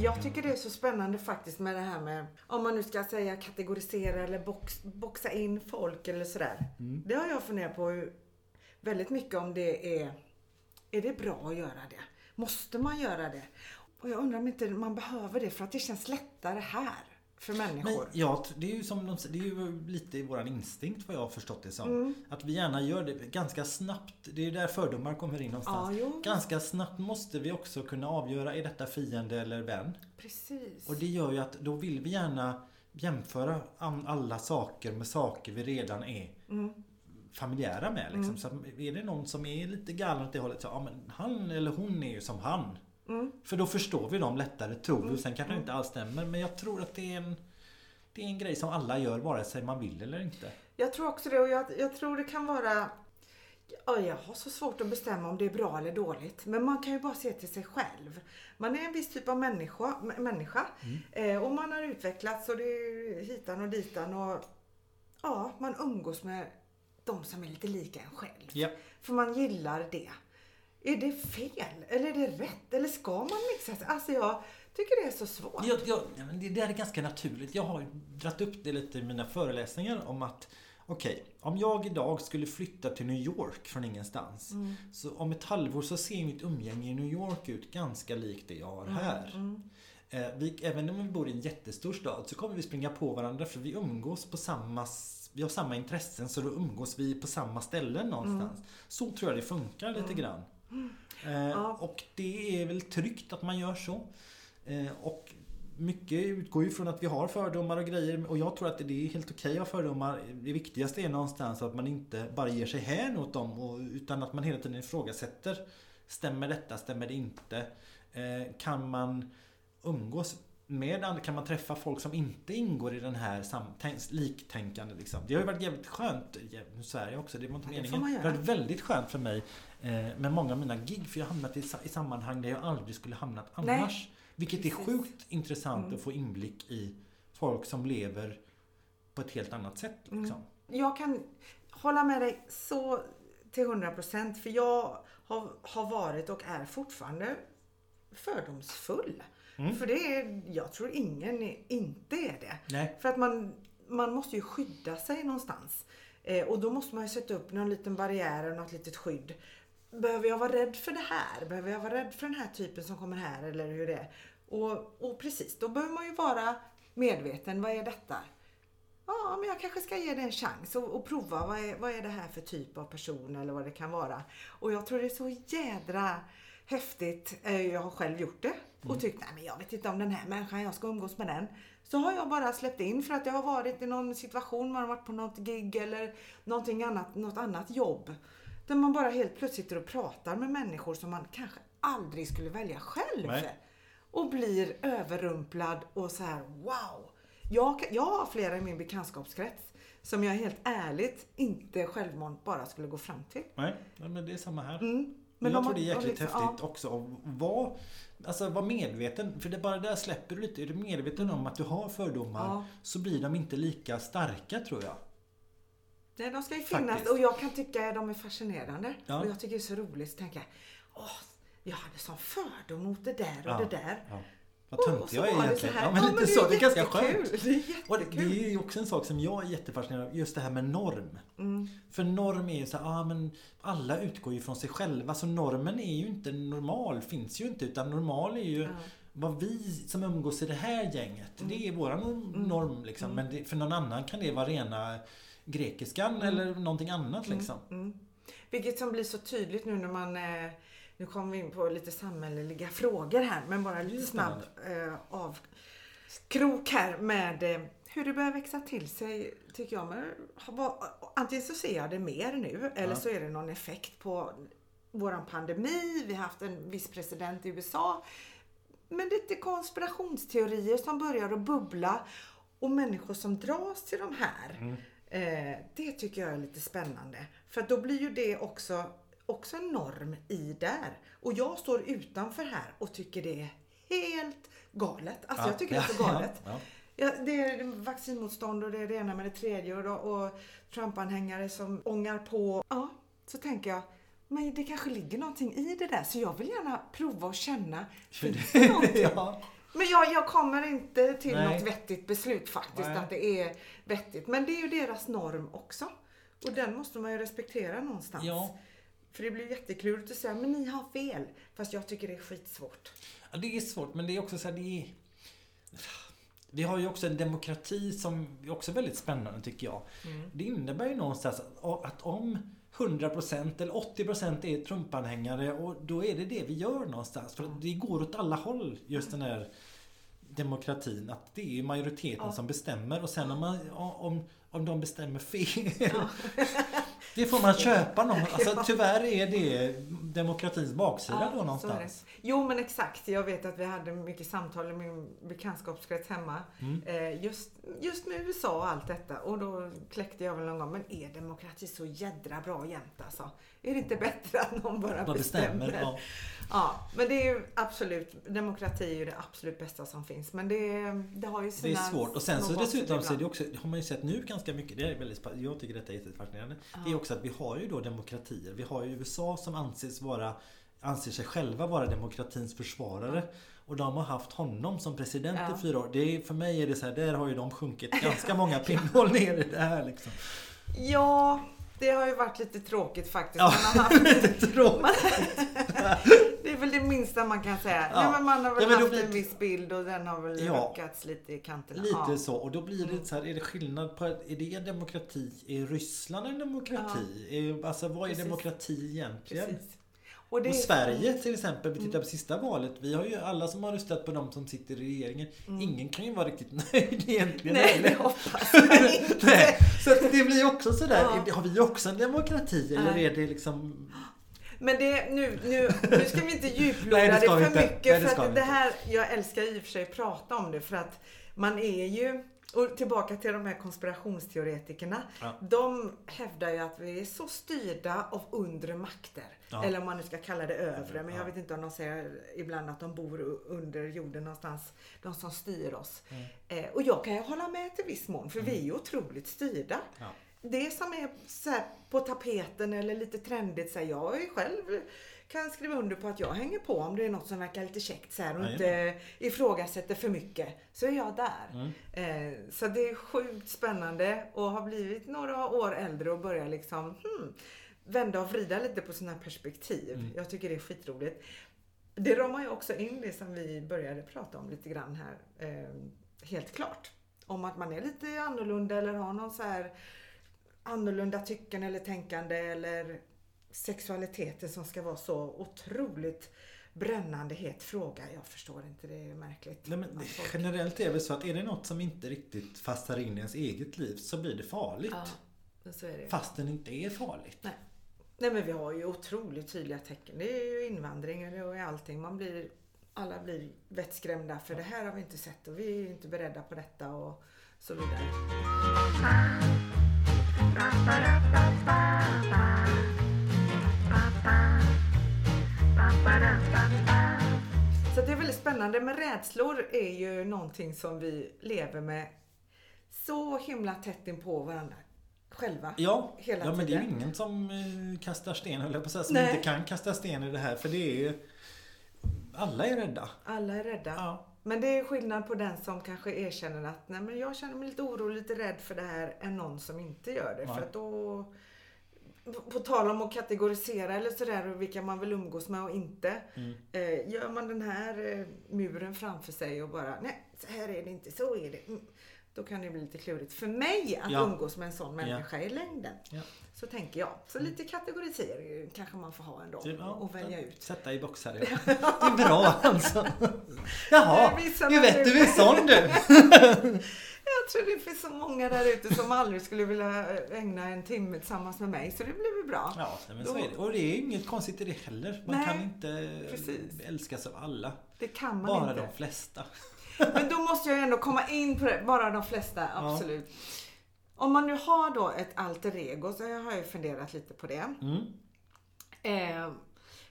Jag tycker det är så spännande faktiskt med det här med, om man nu ska säga kategorisera eller box, boxa in folk eller sådär. Det har jag funderat på väldigt mycket om det är, är det bra att göra det? Måste man göra det? Och jag undrar om inte man behöver det för att det känns lättare här för Men människor. ja, det är ju som de, det är ju lite i våran instinkt vad jag har förstått det som. Mm. Att vi gärna gör det ganska snabbt. Det är där fördomar kommer in någonstans. Ja. Ganska snabbt måste vi också kunna avgöra, är detta fiende eller vän? Precis. Och det gör ju att då vill vi gärna jämföra alla saker med saker vi redan är Mm. Familjära med. Liksom. Så att är det någon som är lite galen åt det hållet så ja men han eller hon är ju som han. Mm. För då förstår vi dem lättare tror vi. Sen kanske det inte alls stämmer men jag tror att det är en det är en grej som alla gör vare sig man vill eller inte. Jag tror också det och jag, jag tror det kan vara Ja, jag har så svårt att bestämma om det är bra eller dåligt. Men man kan ju bara se till sig själv. Man är en viss typ av människa, människa eh, och man har utvecklats och det är hitan och ditan och ja, man umgås med de som är lite lika en själv. Ja. För man gillar det. Är det fel? Eller är det rätt? Eller ska man mixa sig? Alltså jag tycker det är så svårt. Jag, jag, det där är ganska naturligt. Jag har dratt upp det lite i mina föreläsningar om att Okej, om jag idag skulle flytta till New York från ingenstans. Så om ett halvår så ser mitt umgänge i New York ut ganska likt det jag har här. Eh, vi, även om vi bor i en jättestor stad så kommer vi springa på varandra för vi umgås på samma vi har samma intressen så då umgås vi på samma ställen någonstans. Så tror jag det funkar lite grann. Eh, Ja. Och det är väl tryggt att man gör så. Eh, och mycket utgår ju från att vi har fördomar och grejer och jag tror att det är helt okej att ha fördomar. Det viktigaste är någonstans att man inte bara ger sig hän åt dem och, utan att man hela tiden ifrågasätter. Stämmer detta? Stämmer det inte? Eh, kan man umgås med andra? Kan man träffa folk som inte ingår i den här liktänkande liksom? Det har ju varit jävligt skönt i Sverige också. Det var inte meningen. Det, det har varit väldigt skönt för mig eh, med många av mina gig. För jag har hamnat i, i sammanhang där jag aldrig skulle hamnat annars. Nej. Vilket Precis. är sjukt intressant mm. att få inblick i folk som lever på ett helt annat sätt. Mm. Liksom. Mm. Jag kan hålla med dig så till 100 procent. För jag har, har varit och är fortfarande fördomsfull. Mm. För det är, jag tror ingen inte är det. Nej. För att man, man måste ju skydda sig någonstans. Eh, och då måste man ju sätta upp någon liten barriär och något litet skydd. Behöver jag vara rädd för det här? Behöver jag vara rädd för den här typen som kommer här eller hur det är? Och, och precis, då behöver man ju vara medveten. Vad är detta? Ja, men jag kanske ska ge det en chans och, och prova. Vad är, vad är det här för typ av person eller vad det kan vara? Och jag tror det är så jädra häftigt. Eh, jag har själv gjort det och mm. tyckt, nej men jag vet inte om den här människan, jag ska umgås med den. Så har jag bara släppt in för att jag har varit i någon situation, man har varit på något gig eller någonting annat, något annat jobb. Där man bara helt plötsligt sitter och pratar med människor som man kanske aldrig skulle välja själv. Nej. Och blir överrumplad och så här: wow! Jag, jag har flera i min bekantskapskrets som jag helt ärligt inte självmant bara skulle gå fram till. Nej, men det är samma här. Mm. Men jag tror det är jäkligt liksom, häftigt ja. också att vara, alltså vara medveten. För det bara där släpper du lite. Är du medveten om att du har fördomar ja. så blir de inte lika starka tror jag. Nej, de ska ju finnas Faktiskt. och jag kan tycka att de är fascinerande. Ja. Och jag tycker det är så roligt att tänka, åh, jag hade sån fördom mot det där och det där. Vad töntig jag är egentligen. Ja, men ja, lite men så. Det är ganska skönt. Det är, och det, det är ju också en sak som jag är jättefascinerad av. Just det här med norm. Mm. För norm är ju så här, ah, men alla utgår ju från sig själva. Så normen är ju inte normal. Finns ju inte. Utan normal är ju ja. vad vi som umgås i det här gänget. Mm. Det är våran mm. norm liksom. Mm. Men det, för någon annan kan det vara rena grekiskan mm. eller någonting annat mm. liksom. Vilket som blir så tydligt nu när man eh, nu kommer vi in på lite samhälleliga frågor här, men bara lite snabb eh, avkrok här med eh, hur det börjar växa till sig, tycker jag. Men, antingen så ser jag det mer nu, eller ja. så är det någon effekt på våran pandemi. Vi har haft en viss president i USA. Men lite konspirationsteorier som börjar att bubbla och människor som dras till de här. Mm. Eh, det tycker jag är lite spännande. För då blir ju det också också en norm i där. Och jag står utanför här och tycker det är helt galet. Alltså ja, jag tycker ja, det är så <laughs> galet. Ja, ja. det är vaccinmotstånd och det är det ena med det tredje och, och Trump-anhängare som ångar på. Ja, så tänker jag, men det kanske ligger någonting i det där så jag vill gärna prova och känna. Finns det någonting? <laughs> ja. Men jag, jag kommer inte till Nej. något vettigt beslut faktiskt, Nej. att det är vettigt. Men det är ju deras norm också. Och den måste man ju respektera någonstans. Ja. För det blir jätteklurigt att säga, men ni har fel. Fast jag tycker det är skitsvårt. Ja, det är svårt, men det är också så här, det är... Vi har ju också en demokrati som är också väldigt spännande tycker jag. Mm. Det innebär ju någonstans att om 100% eller 80% är Trump-anhängare och då är det det vi gör någonstans. För det går åt alla håll just den här demokratin. Att det är majoriteten ja. som bestämmer och sen om, man, om, om de bestämmer fel. Ja. <laughs> <laughs> Det får man köpa någon. <laughs> Alltså, tyvärr är det demokratins baksida ja, då någonstans. Jo men exakt. Jag vet att vi hade mycket samtal i min bekantskapskrets hemma. Mm. Eh, just, just med USA och allt detta. Och då kläckte jag väl någon gång. Men är demokrati så jädra bra jämt alltså? Är det inte bättre att någon bara bestämmer? bestämmer ja. Ja. men det är ju absolut, demokrati är ju det absolut bästa som finns. Men det, det har ju sina... Det är svårt. Och sen så dessutom så är det också, har man ju sett nu ganska mycket, det är väldigt, jag tycker detta är jättefascinerande. Ja. Det är också att vi har ju då demokratier. Vi har ju USA som anses vara anser sig själva vara demokratins försvarare. Och de har haft honom som president ja. i fyra år. Det är, för mig är det så här, där har ju de sjunkit <laughs> ganska många pinnhål ner i det här liksom. Ja, det har ju varit lite tråkigt faktiskt. Ja, man har haft, <laughs> lite tråkigt. <laughs> väl det minsta man kan säga. Ja. Nej, men man har väl ja, haft blir... en viss bild och den har väl ja. ruckats lite i kanterna. Lite ja. så. Och då blir det mm. så här, är det skillnad på, är det en demokrati? Är Ryssland en demokrati? Är, alltså vad är Precis. demokrati egentligen? Precis. Och det Och Sverige till exempel, vi tittar på sista valet. Vi har ju alla som har röstat på de som sitter i regeringen. Ingen kan ju vara riktigt <laughs> nöjd egentligen. Mm. Nej, det hoppas <laughs> jag inte. Nej, så det blir också sådär. Ja. Har vi också en demokrati eller Nej. är det liksom... Men det, nu, nu, nu ska vi inte djuploda Nej, det det, för inte. mycket. Nej, det för att det här, jag älskar i och för sig att prata om det för att man är ju, och tillbaka till de här konspirationsteoretikerna. Ja. De hävdar ju att vi är så styrda av undre makter. Ja. Eller om man nu ska kalla det övre. Men jag Ja. vet inte om de säger ibland att de bor under jorden någonstans. De som styr oss. Mm. Eh, och jag kan ju hålla med till viss mån. För vi är ju otroligt styrda. Det som är så på tapeten eller lite trendigt, så här, jag är själv kan skriva under på att jag hänger på om det är något som verkar lite käckt så här, och inte ifrågasätter för mycket. Så är jag där. Eh, så det är sjukt spännande och har blivit några år äldre och börjar liksom hmm, vända och vrida lite på sina perspektiv. Jag tycker det är skitroligt. Det ramar ju också in det som vi började prata om lite grann här. Eh, helt klart. Om att man är lite annorlunda eller har någon så här annorlunda tycken eller tänkande eller sexualiteten som ska vara så otroligt brännande het fråga. Jag förstår inte, det är märkligt. Nej, men generellt är det så att är det något som inte riktigt fastnar in i ens eget liv så blir det farligt. Ja, så är det. Fast den inte är farligt. Nej. Nej men vi har ju otroligt tydliga tecken. Det är ju invandring och allting. Man blir, alla blir vettskrämda för det här har vi inte sett och vi är inte beredda på detta och så vidare. Så det är väldigt spännande. Men rädslor är ju någonting som vi lever med så himla tätt in på varandra själva. Ja, Hela ja men det är ju tiden. ingen som eh, kastar sten höll jag på att säga, som Nej. inte kan kasta sten i det här för det är ju Alla är rädda. Alla är rädda. Ja. Men det är skillnad på den som kanske erkänner att Nej, men jag känner mig lite orolig, lite rädd för det här än någon som inte gör det. Nej. För att då, på tal om att kategorisera eller sådär och vilka man vill umgås med och inte. Mm. Eh, gör man den här eh, muren framför sig och bara nej, så här är det inte, så är det. Mm. Då kan det bli lite klurigt för mig att Ja. umgås med en sån människa i längden. Ja. Så tänker jag. Så lite kategorisering kanske man får ha ändå Typ, ja, och välja ut. Sätta i boxar. ja. <laughs> Det är bra alltså. Jaha, du vet du är sån du. <laughs> Jag tror det finns så många där ute som aldrig skulle vilja ägna en timme tillsammans med mig. Så det blir väl bra. Ja, men så är det. Och det är inget konstigt i det heller. Man Nej, kan inte precis. älskas av alla. Det kan man Bara inte. de flesta. Men då måste jag ändå komma in på det. Bara de flesta, absolut. Om man nu har då ett alter ego, så jag har ju funderat lite på det. Mm. Eh,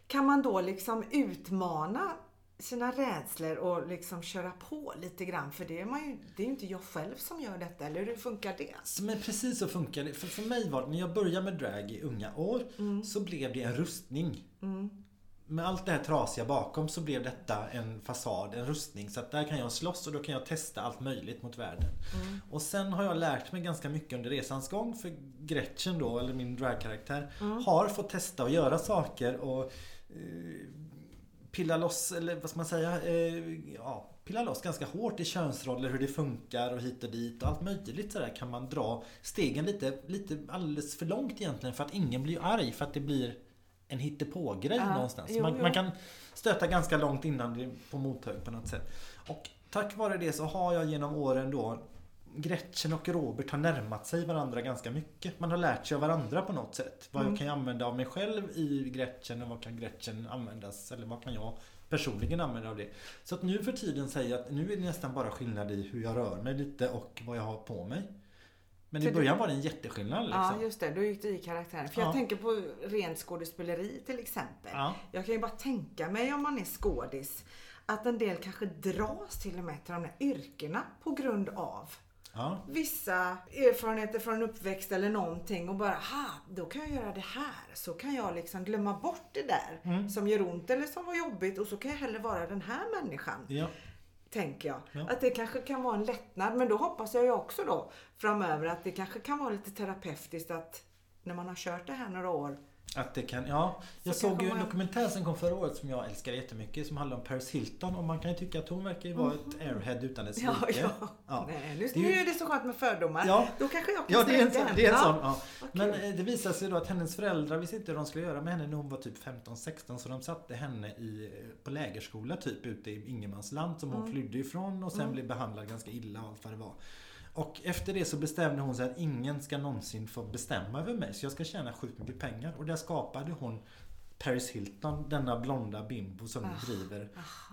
kan man då liksom utmana sina rädslor och liksom köra på lite grann? För det är, man ju, det är ju inte jag själv som gör detta, eller hur funkar det? Men precis så funkar det. För, för mig var det, när jag började med drag i unga år, Mm. så blev det en rustning. Med allt det här trasiga bakom så blev detta en fasad, en rustning. Så att där kan jag slåss och då kan jag testa allt möjligt mot världen. Mm. Och sen har jag lärt mig ganska mycket under resans gång. För Gretchen då, eller min dragkaraktär, Mm. har fått testa att göra saker och eh, pilla loss, eller vad ska man säga? Eh, ja, pilla loss ganska hårt i könsroller, hur det funkar och hit och dit och allt möjligt sådär kan man dra stegen lite, lite alldeles för långt egentligen för att ingen blir arg för att det blir en hittepågrej Ja, någonstans. jo, man, jo. man kan stöta ganska långt innan det får mothugg på något sätt. Och tack vare det så har jag genom åren då Gretchen och Robert har närmat sig varandra ganska mycket. Man har lärt sig av varandra på något sätt. Vad Mm. jag kan jag använda av mig själv i Gretchen och vad kan Gretchen användas eller vad kan jag personligen använda av det. Så att nu för tiden säger jag att nu är det nästan bara skillnad i hur jag rör mig lite och vad jag har på mig. Men i början var det en jätteskillnad liksom. Ja, just det. Då gick du i karaktären. För Ja. jag tänker på rent skådespeleri till exempel. Ja. Jag kan ju bara tänka mig om man är skådis att en del kanske dras till och med till de här yrkena på grund av Ja. vissa erfarenheter från uppväxt eller någonting och bara, ha, då kan jag göra det här. Så kan jag liksom glömma bort det där Mm. som gör ont eller som var jobbigt och så kan jag hellre vara den här människan. Ja. Tänker jag. Ja. Att det kanske kan vara en lättnad. Men då hoppas jag ju också då framöver att det kanske kan vara lite terapeutiskt att när man har kört det här några år Att det kan, ja. Jag Så såg ju en dokumentär som kom förra året som jag älskar jättemycket som handlar om Paris Hilton och man kan ju tycka att hon verkar ju vara ett airhead utan dess Ja, like. ja. Ja. Nej, nu, Det är ju- nu är det så skönt med fördomar. Ja. Då kanske jag kan Ja, det är en sån. Det är en Ja. sån ja. vad Men eh, det visade sig då att hennes föräldrar visste inte hur de skulle göra med henne när hon var typ 15-16 så de satte henne i, på lägerskola typ ute i ingenmansland som hon Mm. flydde ifrån och sen blev behandlad ganska illa och allt vad det var. Och efter det så bestämde hon sig att ingen ska någonsin få bestämma över mig så jag ska tjäna sjukt mycket pengar. Och där skapade hon Paris Hilton, denna blonda bimbo som Ah, driver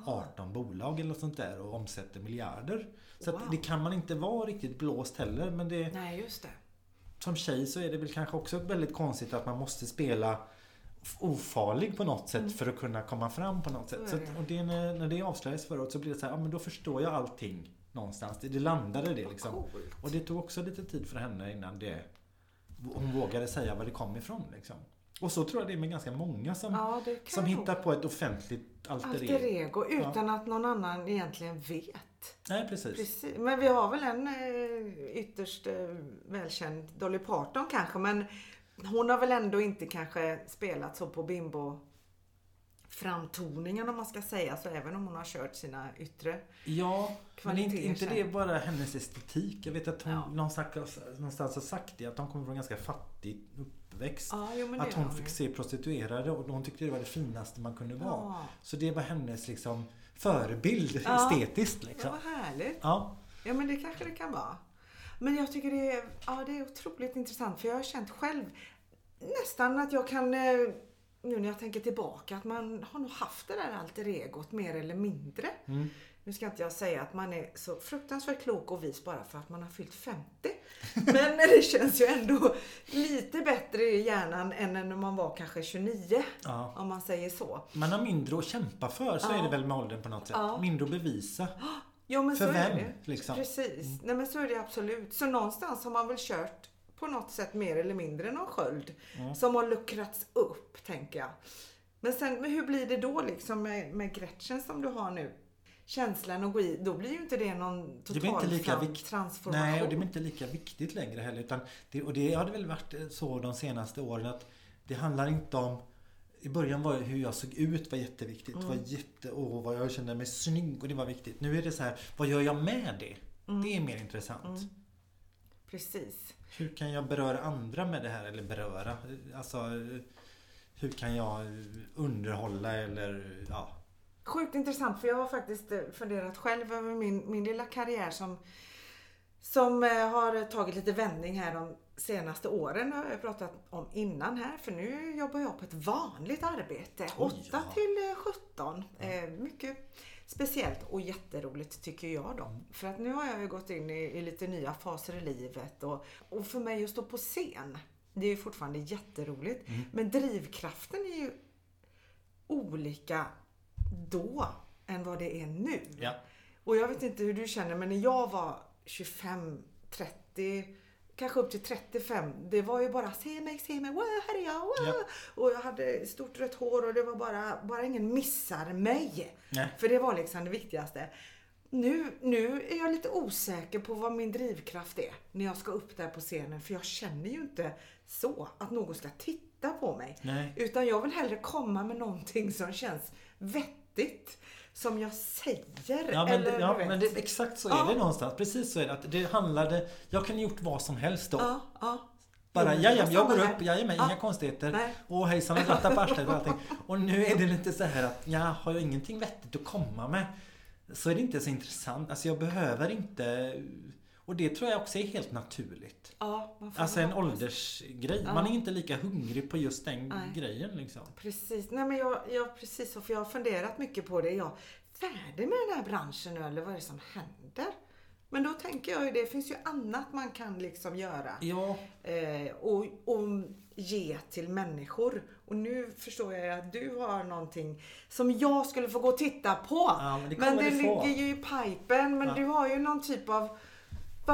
18 bolag eller något sånt där och omsätter miljarder. Så Wow. det kan man inte vara riktigt blåst heller men det Nej, just det. som tjej så är det väl kanske också väldigt konstigt att man måste spela ofarlig på något sätt för att kunna komma fram på något sätt. Så att, och det, när, när det avslöjades förra året så blir det så här, ja men då förstår jag allting någonstans. Det, det landade det liksom. Coolt. Och det tog också lite tid för henne innan det hon vågade säga var det kom ifrån liksom. Och så tror jag det är med ganska många som, Ja, som hittar på ett offentligt alter Alter ego. utan att någon annan egentligen vet. Nej precis. Precis. Men vi har väl en eh, ytterst eh, välkänd Dolly Parton kanske men hon har väl ändå inte kanske spelat så på bimbo framtoningen om man ska säga så även om hon har kört sina yttre. Ja, men inte, inte det bara hennes estetik? Jag vet att hon Ja. någonstans, någonstans har sagt det, att hon kommer från ganska fattig uppväxt. Ja, jo, att hon fick se prostituerade och hon tyckte det var det finaste man kunde vara. Ja. Så det var hennes liksom förebild Ja. estetiskt. Liksom. var härligt. Ja. Ja men det kanske det kan vara. Men jag tycker det är, ja, det är otroligt intressant för jag har känt själv nästan att jag kan, eh, nu när jag tänker tillbaka, att man har nog haft det där alter egot mer eller mindre. Mm. Nu ska inte jag säga att man är så fruktansvärt klok och vis bara för att man har fyllt 50. <laughs> Men det känns ju ändå lite bättre i hjärnan än när man var kanske 29. Ja. Om man säger så. Man har mindre att kämpa för, så Ja. är det väl med åldern på något sätt. Ja. Mindre att bevisa. <gasps> Jo men För så vem, är det. liksom? Precis. Nej men så är det absolut. Så någonstans har man väl kört på något sätt mer eller mindre någon sköld. Som har luckrats upp, tänker jag. Men sen, men hur blir det då liksom med, med Gretchen som du har nu? Känslan att gå i, då blir ju inte det någon Det blir total inte lika tran- vikt- transformation. Nej, och det blir inte lika viktigt längre heller. Utan det, och det har det väl varit eh, så de senaste åren att det handlar inte om i början var det hur jag såg ut var jätteviktigt. Mm. Var jätte, och vad jag kände mig snygg och det var viktigt. Nu är det så här, vad gör jag med det? Mm. Det är mer intressant. Precis. Hur kan jag beröra andra med det här? Eller beröra? Alltså, hur kan jag underhålla eller ja. Sjukt intressant för jag har faktiskt eh, funderat själv över min, min lilla karriär som, som eh, har tagit lite vändning här de senaste åren. har jag pratat om innan här för nu jobbar jag på ett vanligt arbete. Oj, 8 ja. till eh, 17. Eh, mycket speciellt och jätteroligt tycker jag då. För att nu har jag ju gått in i, i lite nya faser i livet och, och för mig att stå på scen det är ju fortfarande jätteroligt. Men drivkraften är ju olika då än vad det är nu. ja. Och jag vet inte hur du känner men när jag var 25, 30, kanske upp till 35. Det var ju bara se mig, se mig, wow, här är jag, wow. Ja. Och jag hade stort rött hår och det var bara, bara ingen missar mig. Nej. För det var liksom det viktigaste. Nu, nu är jag lite osäker på vad min drivkraft är när jag ska upp där på scenen. För jag känner ju inte så att någon ska titta på mig. Nej. Utan jag vill hellre komma med någonting som känns vettigt. Som jag säger. Ja, men, eller ja, men det, exakt så är Ja. det någonstans. Precis så är det. Att det handlade, jag kan gjort vad som helst då. Ja, ja. Bara, jajamän, jag går upp, jajamän, Ja. inga konstigheter. Nej. Och hejsan och glatta på arslet och allting. <laughs> Och nu är det lite så här att, ja, har jag ingenting vettigt att komma med så är det inte så intressant. Alltså jag behöver inte... Och det tror jag också är helt naturligt. Ja, Alltså en åldersgrej. Ja. Man är inte lika hungrig på just den Nej. grejen liksom. Precis. Nej men jag, jag precis för jag har funderat mycket på det. Är jag färdig med den här branschen nu eller vad är det som händer? Men då tänker jag ju det finns ju annat man kan liksom göra. Ja, eh, och, och ge till människor. Och nu förstår jag att du har någonting som jag skulle få gå och titta på. Ja, men det kommer det ligger ju i pipen. Men Ja. du har ju någon typ av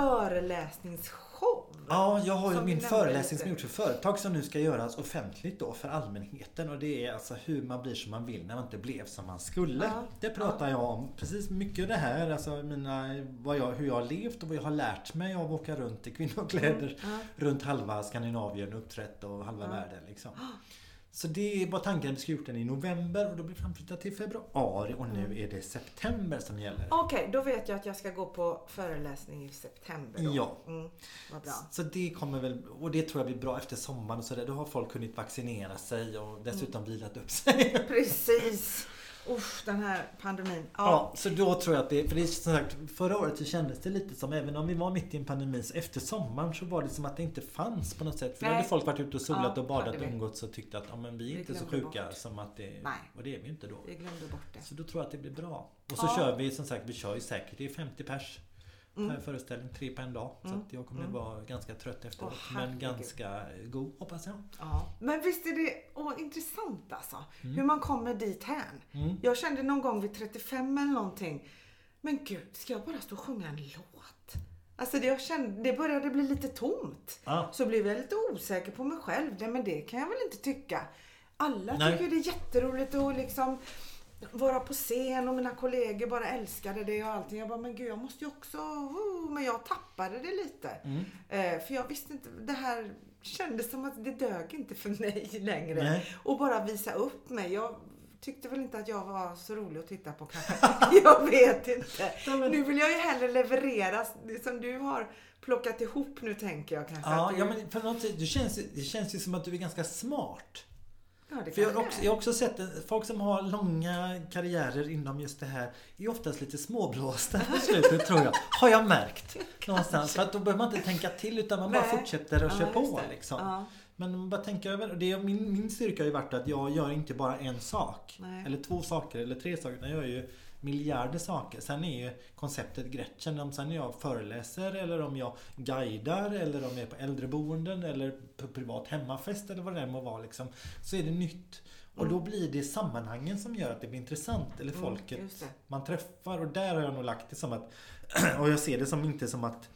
föreläsningsshow. Ja, jag har ju min föreläsning som gjorts för företag som nu ska göras offentligt då för allmänheten. Och det är alltså hur man blir som man vill när man inte blev som man skulle. Ja, Det pratar jag om. Precis mycket det här. Alltså mina, vad jag, hur jag har levt och vad jag har lärt mig av att åka runt i kvinnokläder. Ja. Runt halva Skandinavien uppträtt och halva Ja. världen liksom. Så det var tanken att vi skulle gjort den i november och då blev framflyttat till februari och nu är det september som gäller. Okej, då vet jag att jag ska gå på föreläsning i september då. Ja. Mm, vad bra. Så det kommer väl, och det tror jag blir bra efter sommaren och sådär. Då har folk hunnit vaccinera sig och dessutom vilat upp sig. Precis. Usch, den här pandemin. Ja. Ja, så då tror jag att det, för det är som sagt, förra året så kändes det lite som, även om vi var mitt i en pandemi, så efter sommaren så var det som att det inte fanns på något sätt. För då Nej. hade folk varit ute och solat Ja, och badat och umgåtts och tyckt att ja, men vi är Vi inte så sjuka bort. som att det... Nej. Och det är vi inte då. Vi glömde bort det. Så då tror jag att det blir bra. Och så Ja. kör vi som sagt, vi kör ju säkert, det är 50 pers Mm. föreställning, tre på en dag. Så Mm. att jag kommer Mm. vara ganska trött efteråt. Åh, men ganska god hoppas jag. Ja. Men visst är det åh, intressant alltså. Mm. Hur man kommer dit hän. Mm. Jag kände någon gång vid 35 eller någonting. Men gud, ska jag bara stå och sjunga en låt? Alltså det, jag kände, det började bli lite tomt. Ja. Så blev jag lite osäker på mig själv. Nej, men det kan jag väl inte tycka. Alla Nej. tycker det är jätteroligt att liksom vara på scen och mina kollegor bara älskade det och allting. Jag bara, men gud jag måste ju också... Oh, men jag tappade det lite. Mm. Eh, för jag visste inte, det här kändes som att det dög inte för <laughs> mig längre. Nej. Och bara visa upp mig. Jag tyckte väl inte att jag var så rolig att titta på kanske. <laughs> jag vet inte. Nu vill jag ju hellre leverera det som du har plockat ihop nu tänker jag kanske. Ja, du, ja, men på något det känns, det känns ju som att du är ganska smart. Ja, För jag har, också, jag har också sett folk som har långa karriärer inom just det här är oftast lite småblåsta på slutet tror jag. Har jag märkt. <laughs> Någonstans. För att då behöver man inte tänka till utan man bara Nej. fortsätter och Ja, kör just på liksom. Ja. Men man bara tänka över. Det är, min, min styrka har ju varit att jag gör inte bara en sak. Nej. Eller två saker eller tre saker. Utan jag gör ju miljarder saker. Sen är ju konceptet Gretchen. Om sen jag föreläser eller om jag guidar eller om jag är på äldreboenden eller på privat hemmafest eller vad det än må vara liksom. Så är det nytt. Och då blir det sammanhangen som gör att det blir intressant. Eller folket Mm, just det. man träffar. Och där har jag nog lagt det som att <clears throat> och jag ser det som inte som att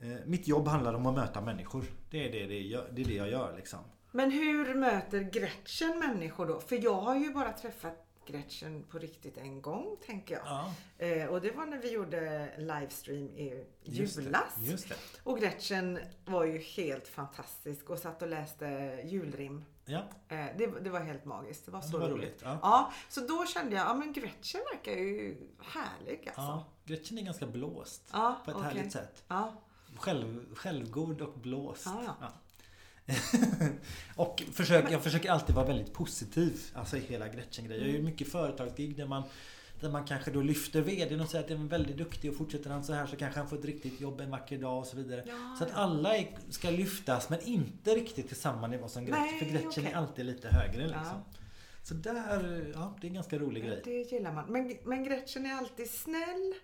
eh, mitt jobb handlar om att möta människor. Det är det, det, gör, det, är det jag gör liksom. Men hur möter Gretchen människor då? För jag har ju bara träffat Gretchen på riktigt en gång tänker jag. Ja, Eh, och det var när vi gjorde livestream i just julas. Det, just det. Och Gretchen var ju helt fantastisk och satt och läste julrim. Ja, Eh, det, det var helt magiskt. Det var det så var roligt. roligt. Ja. Ja, så då kände jag, ja men Gretchen verkar ju härlig alltså. Ja, Gretchen är ganska blåst. Ja, På ett okej. härligt sätt. Ja, Själv, självgod och blåst. Ja, ja. <laughs> och försök, jag försöker alltid vara väldigt positiv. Alltså i hela Gretchen-grejen. Jag gör ju mycket företagsgig där man där man kanske då lyfter VDn och säger att den är väldigt duktig och fortsätter han så här så kanske han får ett riktigt jobb en vacker dag och så vidare. Ja, så att alla är, ska lyftas men inte riktigt till samma nivå som Gretchen. Nej, för Gretchen okej. är alltid lite högre liksom. Ja. Så där, ja det är en ganska rolig grej. det gillar man. Men, men Gretchen är alltid snäll?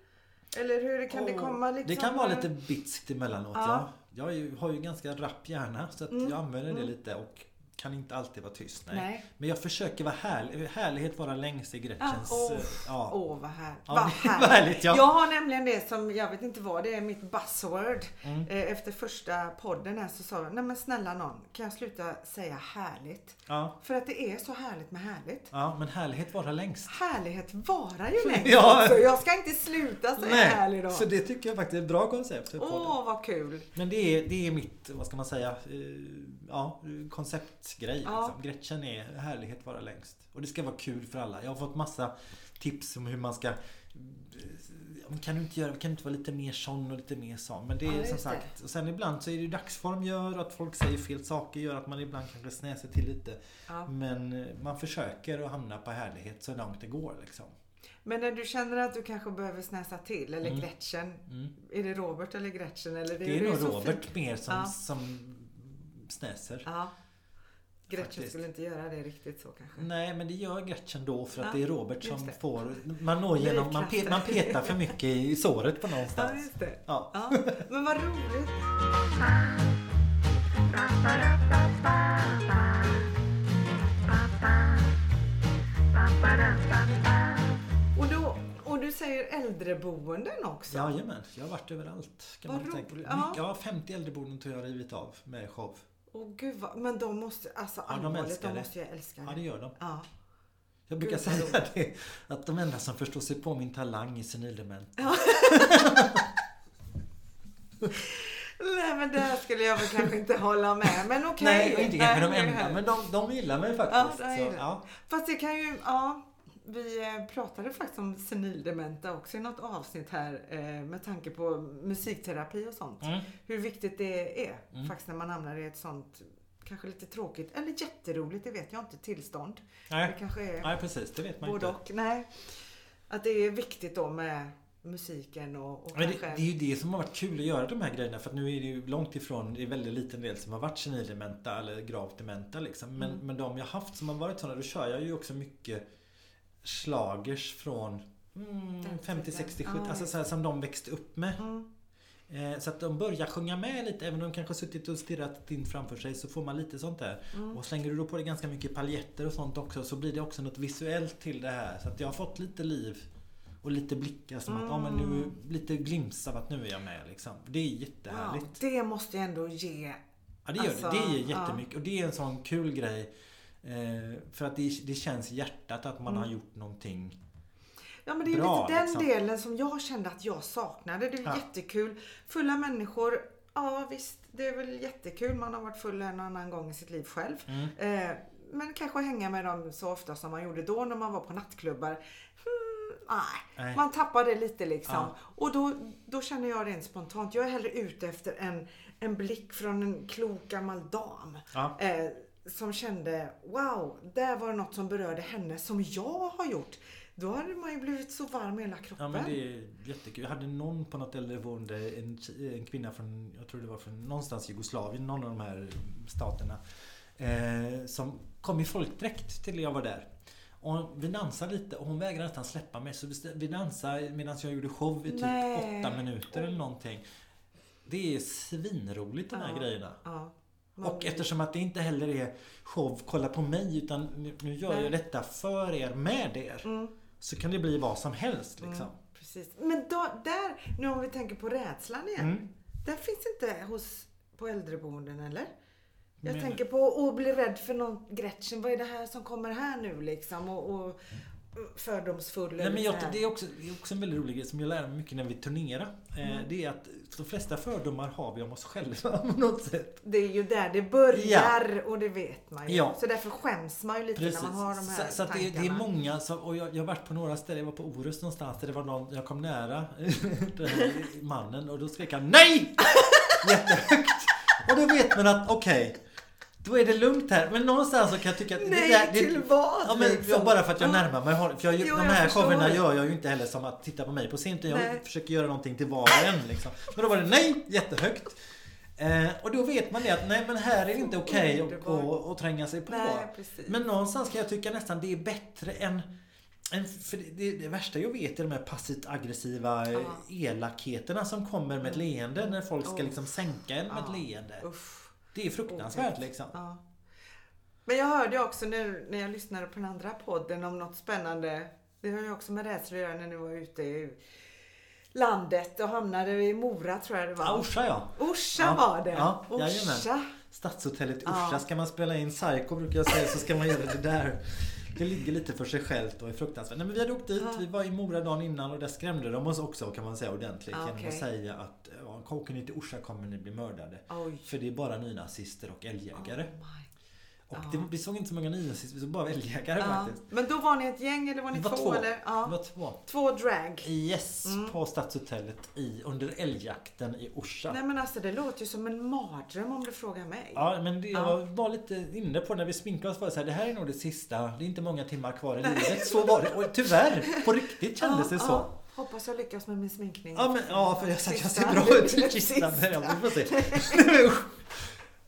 Eller hur kan det Åh, komma liksom? Det kan vara lite bitskt emellanåt. Ja. Ja. Jag har ju ganska rapp hjärna så att Mm, jag använder det mm. lite och kan inte alltid vara tyst. Nej. Nej. Men jag försöker vara härlig. Härlighet vara längst i Gretchens... åh, eh, ja. åh vad, här, Ja, <laughs> vad härligt. härligt, ja. Jag har nämligen det som, jag vet inte vad, det är mitt buzzword. Mm. Eh, Efter första podden här så sa jag, nej men snälla någon, kan jag sluta säga härligt? Ja, För att det är så härligt med härligt. ja, men härlighet vara längst. Härlighet varar ju längst Ja. också. Jag ska inte sluta säga härlig då. så det tycker jag faktiskt är ett bra koncept Åh, podden. vad kul. Men det är, det är mitt, vad ska man säga, eh, ja, konceptgrej. Ja. Liksom. Gretchen är härlighet vara längst. Och det ska vara kul för alla. Jag har fått massa tips om hur man ska eh, kan du inte göra, kan du inte vara lite mer sån och lite mer sån? Men det är Ja, som sagt, och sen ibland så är det ju dagsform gör att folk säger fel saker gör att man ibland kanske snäser till lite. Ja. Men eh, man försöker att hamna på härlighet så långt det går liksom. Men när du känner att du kanske behöver snäsa till, eller Mm. Gretchen. Mm. Är det Robert eller Gretchen? Eller Det är ju nog Robert mer som, Ja. som snäser. Ja. Gretchen Faktiskt. skulle inte göra det riktigt så kanske. Nej men det gör Gretchen då för att Ja, det är Robert som får Man når genom, man, pe, man petar för mycket i såret på <laughs> Ja, någonstans. just det. Ja. Ja, men vad roligt. Och, då, och du säger äldreboenden också? Jajamän, jag har varit överallt. Kan Vad man roligt. Ja. ja, 50 äldreboenden tror jag har rivit av med show. Åh gud vad, men de måste, alltså Ja, de älskar de det. måste ju älska Ja det. det gör de. Ja. Jag brukar Gud, säga <laughs> det, att de enda som förstår sig på min talang är senildement. Nej men där skulle jag väl kanske inte hålla med. Men okej. Nej, och inte kanske de Nej, enda, men de, de gillar mig Ja, faktiskt. de så, ja. Fast det kan ju, ja. Vi eh, pratade faktiskt om senildementa också i något avsnitt här eh, med tanke på musikterapi och sånt. Mm. Hur viktigt det är Mm. faktiskt när man hamnar i ett sånt kanske lite tråkigt eller jätteroligt, det vet jag inte, tillstånd. Det Nej. kanske är Nej, precis. Det vet man både inte. och. Nej. Att det är viktigt då med musiken och, och Men det, kanske... det är ju det som har varit kul att göra de här grejerna för att nu är det ju långt ifrån, det är väldigt liten del som har varit senildementa eller gravt dementa liksom. Men, Mm. men de jag haft som har varit sådana, då kör jag ju också mycket slagers från mm, Den 50, tiden. 60, Ja, 70, alltså så här, som de växte upp med. Mm. Eh, så att de börjar sjunga med lite, även om de kanske suttit och stirrat in framför sig så får man lite sånt där. Mm. Och slänger du då på dig ganska mycket paljetter och sånt också så blir det också något visuellt till det här. Så att jag har fått lite liv och lite blickar som att, ja men nu, Mm. lite glimt av att nu är jag med liksom. Det är jättehärligt. det måste jag ändå ge. Ja det gör Alltså, det. Det ger ja. jättemycket. Och det är en sån kul grej. Eh, för att det, det känns i hjärtat att man Mm. har gjort någonting. Ja men det är Bra, lite den liksom. delen som jag kände att jag saknade. Det är Ja. jättekul. Fulla människor. Ja visst, det är väl jättekul. Man har varit full en annan gång i sitt liv själv. Mm. Eh, men kanske hänga med dem så ofta som man gjorde då när man var på nattklubbar. Hmm, nej, Nej. man tappade lite liksom. Ja. Och då, då känner jag rent spontant. Jag är hellre ute efter en, en blick från en klok gammal dam. Ja. Eh, som kände, wow, där var det något som berörde henne som jag har gjort. Då hade man ju blivit så varm i hela kroppen. Ja men det är jättekul. Jag hade någon på något äldreboende, en, en kvinna från, jag tror det var från någonstans Jugoslavien, någon av de här staterna. Eh, som kom i folkdräkt till jag var där. Och vi dansade lite och hon vägrade nästan släppa mig. Så vi- vi dansade medan jag gjorde show i typ Nej. åtta minuter eller någonting. Det är svinroligt de här Ja. grejerna. Ja. Man Och eftersom att det inte heller är show, kolla på mig, utan nu, nu gör Nej. jag detta för er, med er. Mm, Så kan det bli vad som helst liksom. mm, precis. Men då, där, nu om vi tänker på rädslan igen. Mm. Den finns inte hos, på äldreboenden eller? Jag Men- tänker på att bli rädd för någon Gretchen. Vad är det här som kommer här nu liksom? Och, och fördomsfull. Nej, men jag, det, är också, det är också en väldigt rolig grej som jag lär mig mycket när vi turnerar. Eh, Mm. Det är att de flesta fördomar har vi om oss själva <laughs> på något sätt. Det är ju där det börjar och det vet man ju. Ja. Så därför skäms man ju lite Precis. när man har de här så så det, det är många som, och jag, jag har varit på några ställen, jag var på Orust någonstans där det var någon, jag kom nära <laughs> den här mannen och då skrek han NEJ! <laughs> Jättehögt. Och då vet man att okej, då är det lugnt här. Men någonstans så kan jag tycka att Nej, det, där- det, till vad Ja, men liksom? bara för att jag Ja. närmar mig. För jag, Jo, de här showerna gör jag ju inte heller som att titta på mig på scen. Jag Nej. försöker göra någonting till var och en. Liksom. Men då var det nej, jättehögt. Eh, och då vet man det att nej men här är det inte okej att Underbart. gå och tränga sig på. Nej. Men någonstans kan jag tycka nästan det är bättre än än- för det, det, det värsta jag vet är de här passivt aggressiva ja. elakheterna som kommer med ett leende när folk ska liksom sänka en med Ja. ett leende. Uff. Det är fruktansvärt liksom. Ja. Men jag hörde också nu när jag lyssnade på den andra podden om något spännande. Det har ju också med rädsla att göra när ni var ute i landet och hamnade i Mora tror jag det var. Ja, Orsa ja. Orsa Ja. var det. Ja, jajamän. Orsa. Stadshotellet i Ja. Orsa. Ska man spela in Psycho brukar jag säga så ska man göra det där. Det ligger lite för sig självt och är fruktansvärt. Nej, men vi hade åkt dit, Ja. vi var i Mora dagen innan och där skrämde de oss också kan man säga ordentligt. Ja, Genom att säga att åker ni till Orsa kommer ni bli mördade. Oj. För det är bara nynazister och älgjägare. Oh. Och ja. det, vi såg inte så många nynazister, vi såg bara älgjägare Ja. faktiskt. Men då var ni ett gäng eller var ni var två? två. Eller? Ja. var två. Två drag. Yes, Mm. på Stadshotellet i, under älgjakten i Orsa. Nej men alltså det låter ju som en mardröm om du frågar mig. Ja, men det Ja. jag var lite inne på när vi sminkade oss var det så här, det här är nog det sista, det är inte många timmar kvar i livet. Så var det. Och tyvär, på riktigt kändes det så. Hoppas jag lyckas med min sminkning. Ja, men, ja för jag jag ser bra ut i kistan. ja, Vi får se. <laughs>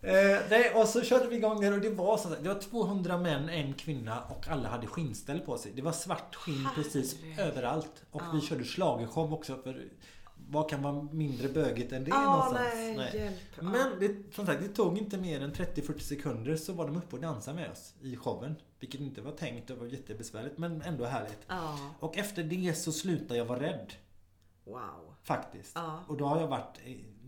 Eh, nej, och så körde vi igång där och det var så att det var 200 män, en kvinna och alla hade skinnställ på sig. Det var svart skinn precis Herregud. överallt. Och Ja. vi körde schlagershow också för vad kan vara mindre bögigt än det Ja, någonstans? nej, hjälp. Ja. Men det, som sagt, det tog inte mer än 30-40 sekunder så var de uppe och dansade med oss i showen. Vilket inte var tänkt och var jättebesvärligt men ändå härligt. Ja, Och efter det så slutade jag vara rädd. wow. Faktiskt. Ja. Och då har jag varit,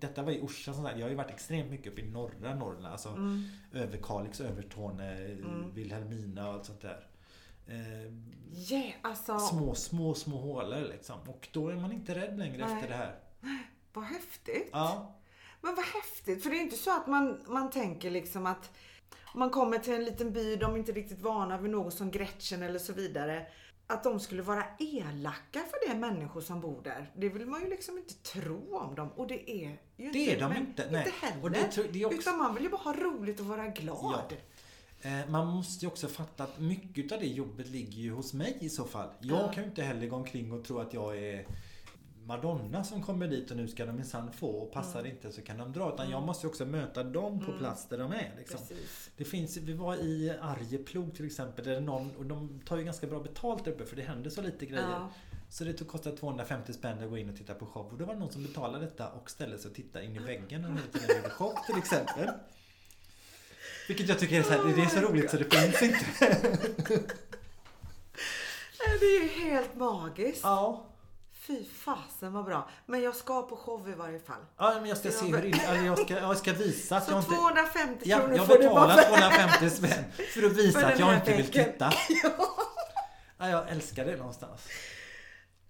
detta var i Orsa som sagt, jag har ju varit extremt mycket uppe i norra Norrland. Alltså Mm. Överkalix, Övertorne, Vilhelmina och allt sånt där. Eh, Yeah, alltså små, små, små hålor liksom. Och då är man inte rädd längre Nej. efter det här. <laughs> vad häftigt. Ja. Men vad häftigt, för det är inte så att man, man tänker liksom att man kommer till en liten by, de är inte riktigt vana vid något som Gretchen eller så vidare. Att de skulle vara elaka för de människor som bor där. Det vill man ju liksom inte tro om dem. Och det är ju Det är de inte, nej. Inte heller. Och det det också- Utan man vill ju bara ha roligt och vara glad. Ja. Eh, Man måste ju också fatta att mycket av det jobbet ligger ju hos mig i så fall. Jag Ja. kan ju inte heller gå omkring och tro att jag är Madonna som kommer dit och nu ska de minsann få och passar det inte så kan de dra. Utan jag måste ju också möta dem på plats där de är. Liksom. Det finns, vi var i Arjeplog till exempel, där någon, och de tar ju ganska bra betalt där uppe för det händer så lite grejer. Ja. Så det tog- kostade 250 spänn att gå in och titta på show. Och då var det någon som betalade detta och ställde sig och tittade in i väggen när de gjorde show till exempel. Vilket jag tycker är så, här, det är så roligt så det finns inte. <laughs> Det är ju helt magiskt. Ja. Fy fasen vad bra. Men jag ska på show i varje fall. Ja men jag ska se hur eller jag ska, jag ska visa att Så jag inte... 250 Ja, kronor jag får du bara betalar för 250 spänn för att visa För att jag inte vill titta. <laughs> Ja. Ja, jag älskar det någonstans.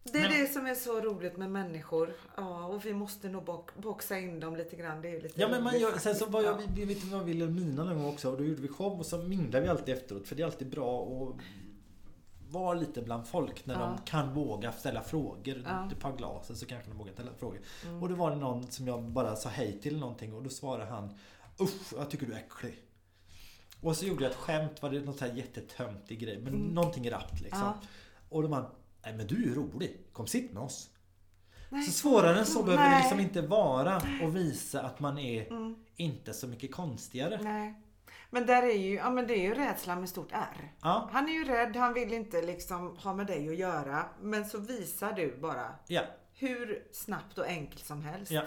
Det är Men- det som är så roligt med människor. Ja, och vi måste nog box, boxa in dem lite grann. Det är lite Ja men man gör, sen så var jag, Ja. vi, vi vad Vilhelmina någon gång också och då gjorde vi show och så minglade vi alltid efteråt för det är alltid bra att vara lite bland folk när Ja. de kan våga ställa frågor. Ja. Ett par glas så kanske de vågar ställa frågor. Och då var det någon som jag bara sa hej till någonting och då svarade han Usch, jag tycker du är äcklig. Och så gjorde jag ett skämt, var det något så här jättetöntig grej, men någonting rappt liksom. Ja. Och då var Nej men du är ju rolig, kom sitt med oss. Nej, Så svårare än så behöver det liksom inte vara och visa att man är Mm. inte så mycket konstigare. Nej. Men där är ju, ja men det är ju rädslan med stort R. Ja, Han är ju rädd, han vill inte liksom ha med dig att göra. Men så visar du bara ja, hur snabbt och enkelt som helst. Ja.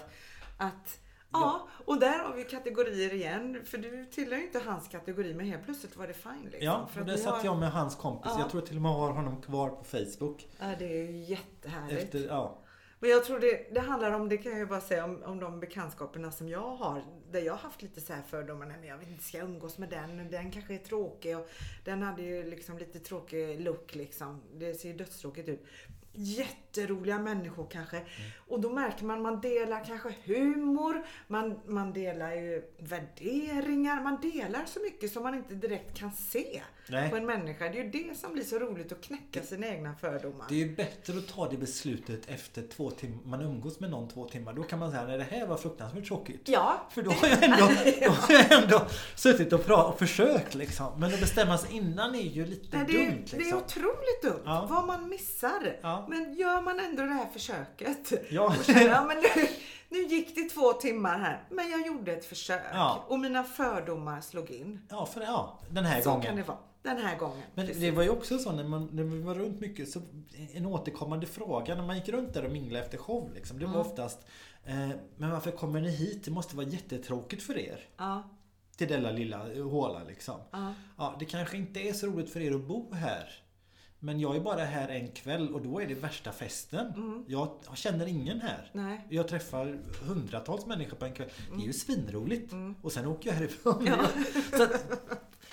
Att, ja, och där har vi kategorier igen. För du tillhör ju inte hans kategori men helt plötsligt var det fine. Liksom. ja. för Och där satt har, jag med hans kompis. Ja. Jag tror till och med har honom kvar på Facebook. Ja, det är ju jättehärligt. Efter, ja. Men jag tror det, det handlar om, det kan jag ju bara säga, om, om de bekantskaperna som jag har. Där jag har haft lite så här fördomar. Nej, men jag vet inte, ska jag umgås med den? Den kanske är tråkig. Och den hade ju liksom lite tråkig look liksom. Det ser ju dödstråkigt ut. Jätteroliga människor kanske. Mm. Och då märker man, man delar kanske humor. Man, man delar ju värderingar. Man delar så mycket som man inte direkt kan se Nej. på en människa. Det är ju det som blir så roligt att knäcka sina egna fördomar. Det är ju bättre att ta det beslutet efter två timmar. Man umgås med någon två timmar. Då kan man säga nej det här var fruktansvärt tråkigt. Ja, För då har jag ändå, då har jag ändå suttit och, pra- och försökt liksom. Men att bestämma sig innan är ju lite Nej, det, är, dumt det är liksom. otroligt dumt. Ja. Vad man missar. Ja. Men gör man ändå det här försöket. Ja. Och känner, ja, men nu, nu gick det två timmar här. Men jag gjorde ett försök. Ja. Och mina fördomar slog in. Ja, för ja, den här Så gången. kan det vara. Den här gången. Men Precis. det var ju också så när, man, när vi var runt mycket så en återkommande fråga när man gick runt där och minglade efter show liksom. Det var Mm. oftast eh, Men varför kommer ni hit? Det måste vara jättetråkigt för er. Ja, Till denna lilla håla liksom. ja. Ja, det kanske inte är så roligt för er att bo här. Men jag är bara här en kväll och då är det värsta festen. Mm. Jag känner ingen här. Nej. Jag träffar hundratals människor på en kväll. Det är ju svinroligt. Mm. Och sen åker jag härifrån. Ja. <laughs> Att,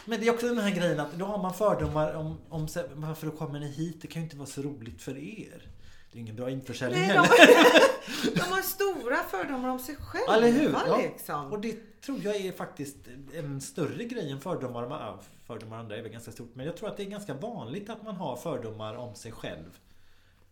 men det är också den här grejen att då har man fördomar om, om varför kommer ni hit? Det kan ju inte vara så roligt för er. Det är ingen bra införsäljning Nej, heller. de, de har stora fördomar om sig själva. Eller hur? Ja. Liksom. Och det tror jag är faktiskt en större grej än fördomar om ja, fördomar andra är väl ganska stort. Men jag tror att det är ganska vanligt att man har fördomar om sig själv.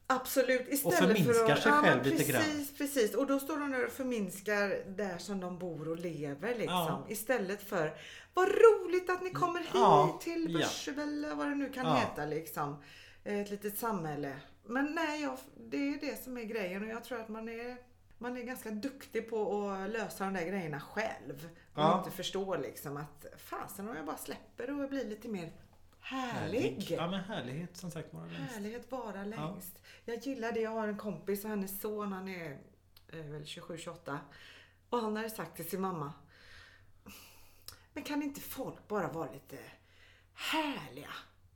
Absolut. Istället förminskar för att, sig ja, själv men lite grann. Precis. Och då står de där och förminskar där som de bor och lever liksom. Ja. Istället för, vad roligt att ni kommer hit Ja, till ja. Eller vad det nu kan Ja. heta liksom. Ett litet samhälle. Men nej, jag, det är det som är grejen och jag tror att man är man är ganska duktig på att lösa de där grejerna själv. Och Ja. inte förstå liksom att fasen om jag bara släpper och blir lite mer härlig. Ja men härlighet som sagt vara längst. Härlighet vara längst. Jag gillar det. Jag har en kompis och hennes son, han är eh, väl 27-28. Och han hade sagt till sin mamma. Men kan inte folk bara vara lite härliga?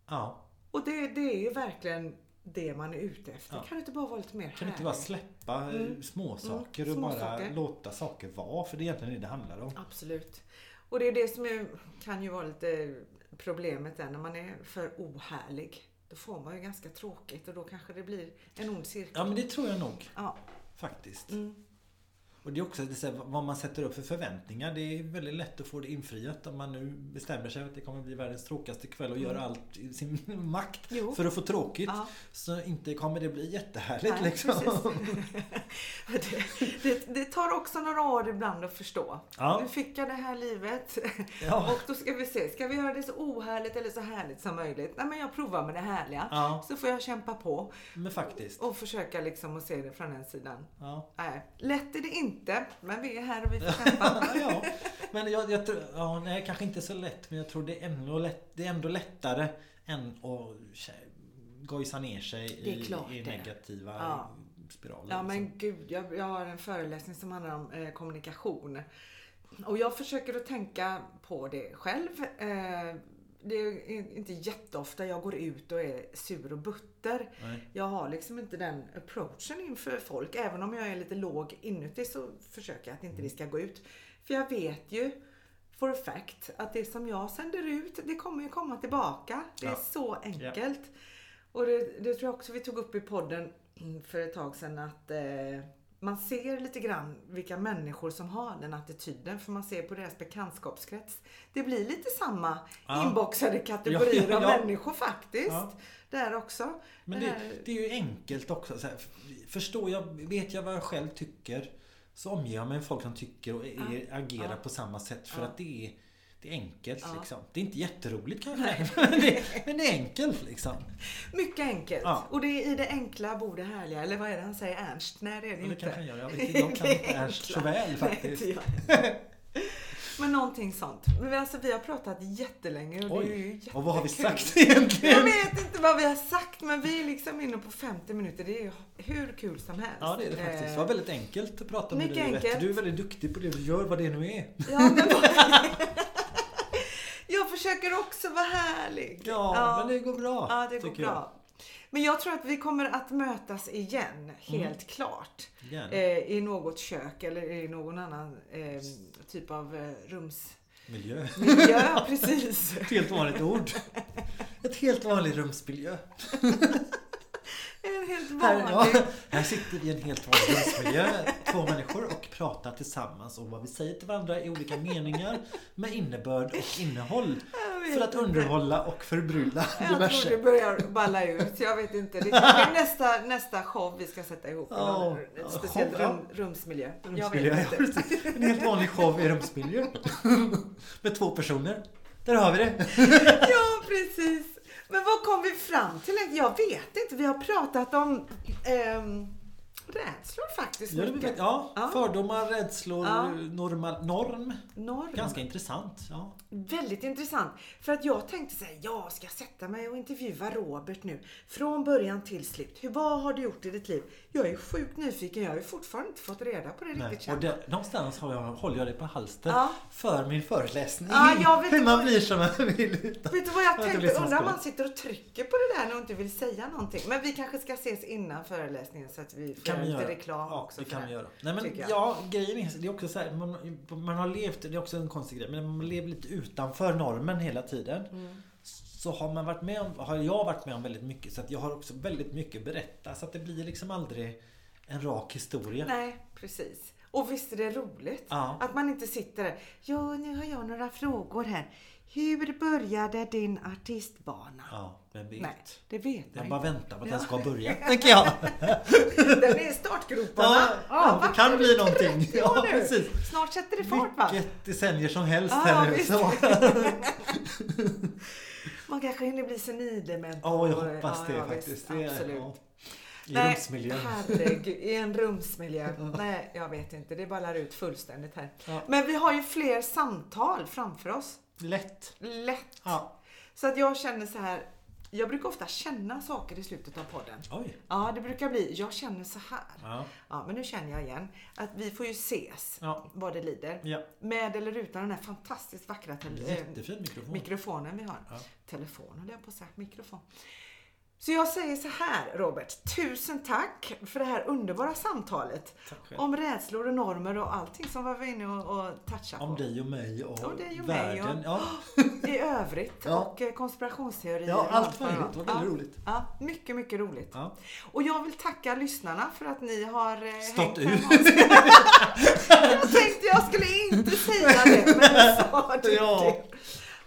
Ja. Och det, det är ju verkligen det man är ute efter. Ja. Kan du inte bara vara lite mer Kan du härlig? inte bara släppa Mm. småsaker Mm, och bara småsaker. låta saker vara? För det är egentligen det det handlar om. Absolut. Och det är det som är, kan ju vara lite problemet där när man är för ohärlig. Då får man ju ganska tråkigt och då kanske det blir en ond cirkel. Ja men det tror jag nog Ja. faktiskt. Mm. Och det är också det är vad man sätter upp för förväntningar. Det är väldigt lätt att få det infriat om man nu bestämmer sig att det kommer bli världens tråkigaste kväll och Mm. gör allt i sin <laughs> makt Jo. för att få tråkigt. Ja. Så inte kommer det bli jättehärligt Nej, liksom. <laughs> <laughs> det, det, det tar också några år ibland att förstå. Ja. Nu fick jag det här livet. Ja. Och då ska vi se, ska vi göra det så ohärligt eller så härligt som möjligt? Nej men jag provar med det härliga. Ja. Så får jag kämpa på Men faktiskt. och försöka liksom att se det från den sidan. Nej, lätt är det inte, men vi är här och vi får kämpa. <laughs> ja. Men jag, jag tror, ja, nej kanske inte så lätt men jag tror det är ändå, lätt, det är ändå lättare än att gojsa ner sig i, i negativa Ja. spiraler. Ja liksom. men gud, jag, jag har en föreläsning som handlar om eh, kommunikation. Och jag försöker att tänka på det själv. Eh, det är inte jätteofta jag går ut och är sur och butter. Nej. Jag har liksom inte den approachen inför folk. Även om jag är lite låg inuti så försöker jag att inte det ska gå ut. För jag vet ju for a fact att det som jag sänder ut, det kommer ju komma tillbaka. Det är Ja. så enkelt. Och det, det tror jag också vi tog upp i podden för ett tag sedan att eh, man ser lite grann vilka människor som har den attityden för man ser på deras bekantskapskrets. Det blir lite samma Ja. inboxade kategorier Ja, av ja. människor faktiskt. Där också. Men Det det, här- det är ju enkelt också. Så här, förstår jag, vet jag vad jag själv tycker så omger jag mig med folk som tycker och är, agerar på samma sätt. För att det är, det är enkelt Ja. liksom. Det är inte jätteroligt kanske. <laughs> Men det, men det är enkelt liksom. Mycket enkelt. Ja. Och det är i det enkla bor det härliga. Eller vad är det han säger? Ernst? Nej det är det Ja, det inte. kanske han gör. Jag, vet <laughs> inte, jag kan inte Ernst så väl Nej, faktiskt. inte jag. Men någonting sånt. Men alltså, vi har pratat jättelänge och det är ju Oj, och vad har vi jättekul. sagt <laughs> Jag egentligen? vet inte vad vi har sagt men vi är liksom inne på 50 minuter. Det är ju hur kul som helst. Ja det är det faktiskt. Det var väldigt enkelt att prata med dig. Du är väldigt duktig på det du gör, vad det nu är. Ja, men jag försöker också vara härlig. Ja, men det går bra. Ja, det går bra. Men jag tror att vi kommer att mötas igen, helt klart. Jag. Gärna. Eh, I något kök eller i någon annan eh, typ av eh, rumsmiljö. Miljö. <laughs> precis. Ett helt vanligt ord. Ett helt vanlig rumsmiljö. <laughs> <laughs> Här, ja, här sitter vi i en helt vanlig rumsmiljö, två människor och pratar tillsammans om vad vi säger till varandra i olika meningar med innebörd och innehåll. Jag vet För att underhålla och förbrylla Jag tror det börjar balla ut. Jag vet inte. Det är nästa, nästa show vi ska sätta ihop. Ja, en speciell show, rum, rumsmiljö. Jag Rumsmiljö, vet ja, inte. En helt vanlig show i rumsmiljö. Med två personer. Där har vi det. Ja, precis. Men vad kom vi fram till? Jag vet inte. Vi har pratat om ehm, rädslor faktiskt. Ja, mycket. ja, Ja. fördomar, rädslor, Ja. normal, norm. Norm. Ganska intressant. Ja. Väldigt intressant. För att jag tänkte säga, jag ska sätta mig och intervjua Robert nu. Från början till slut. Hur, vad har du gjort i ditt liv? Jag är sjukt nyfiken. Jag har ju fortfarande inte fått reda på det Nej. riktigt. Och det, någonstans har jag, håller jag det på halster Ja. för min föreläsning. Ja, Hur man blir som man vill. Utan. Vet du vad jag tänkte? Undrar om man sitter och trycker på det där när hon inte vill säga någonting. Men vi kanske ska ses innan föreläsningen så att vi får kan göra lite reklam ja, också. det kan vi göra. Nej men ja, grejen är, det är också så här, man, man har levt, det är också en konstig grej, men man lever lite utanför normen hela tiden. Mm. Så har man varit med om, har jag varit med om väldigt mycket så att jag har också väldigt mycket att berätta så att det blir liksom aldrig en rak historia. Nej, precis. Och visst är det roligt? Ja. Att man inte sitter där. Ja, nu har jag några frågor här. Hur började din artistbana? Ja, vem vet? Nej, det vet Jag man bara väntar på att Ja. den ska börja, <laughs> tänker jag. Den är i startgroparna. Ja, ja, det kan bli någonting. 30 Ja, precis. Snart sätter det fart va? Vilket decennier som helst Ja, här nu. Så. <laughs> Man kanske hinner bli senildement. Ja, jag hoppas det ja, faktiskt. Det är, absolut. I Nej, rumsmiljön. herregud. I en rumsmiljö. <laughs> Nej, jag vet inte. Det ballar ut fullständigt här. Men vi har ju fler samtal framför oss. Lätt. Lätt. Ja. Så att jag känner så här. Jag brukar ofta känna saker i slutet av podden. Oj. Ja, det brukar bli. Jag känner så här. Ja. Ja, men nu känner jag igen att vi får ju ses Ja. vad det lider. ja. Med eller utan den här fantastiskt vackra tel- Jättefin mikrofon. mikrofonen vi har. Ja. Telefon höll jag på att säga. Mikrofon. Så jag säger så här Robert, tusen tack för det här underbara samtalet. Om rädslor och normer och allting som var vi inne och, och touchade Om på. dig och mig och, Om dig och mig världen. och- Ja, <gasps> I övrigt. Ja. Och eh, konspirationsteorier. Ja, allt möjligt. Det var väldigt ja. roligt. Ja, mycket, mycket roligt. ja. Och jag vill tacka lyssnarna för att ni har eh, Stått ut. <laughs> Jag tänkte jag skulle inte säga det, men jag sa <laughs> det. Ja.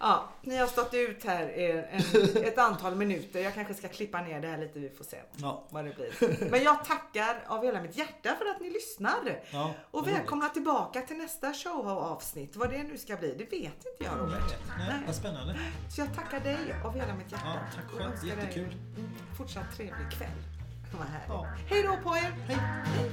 Ja, ni har stått ut här en, ett antal minuter. Jag kanske ska klippa ner det här lite. Vi får se ja. vad det blir. Men jag tackar av hela mitt hjärta för att ni lyssnar. Ja, och välkomna roligt. tillbaka till nästa show avsnitt. Vad det nu ska bli, det vet inte jag Robert. Nej, Nej. Vad spännande. Så jag tackar dig av hela mitt hjärta. Ja, tack själv. Jättekul. Dig fortsatt trevlig kväll. Vad. Ja. Hej då på er. Hej. Hej.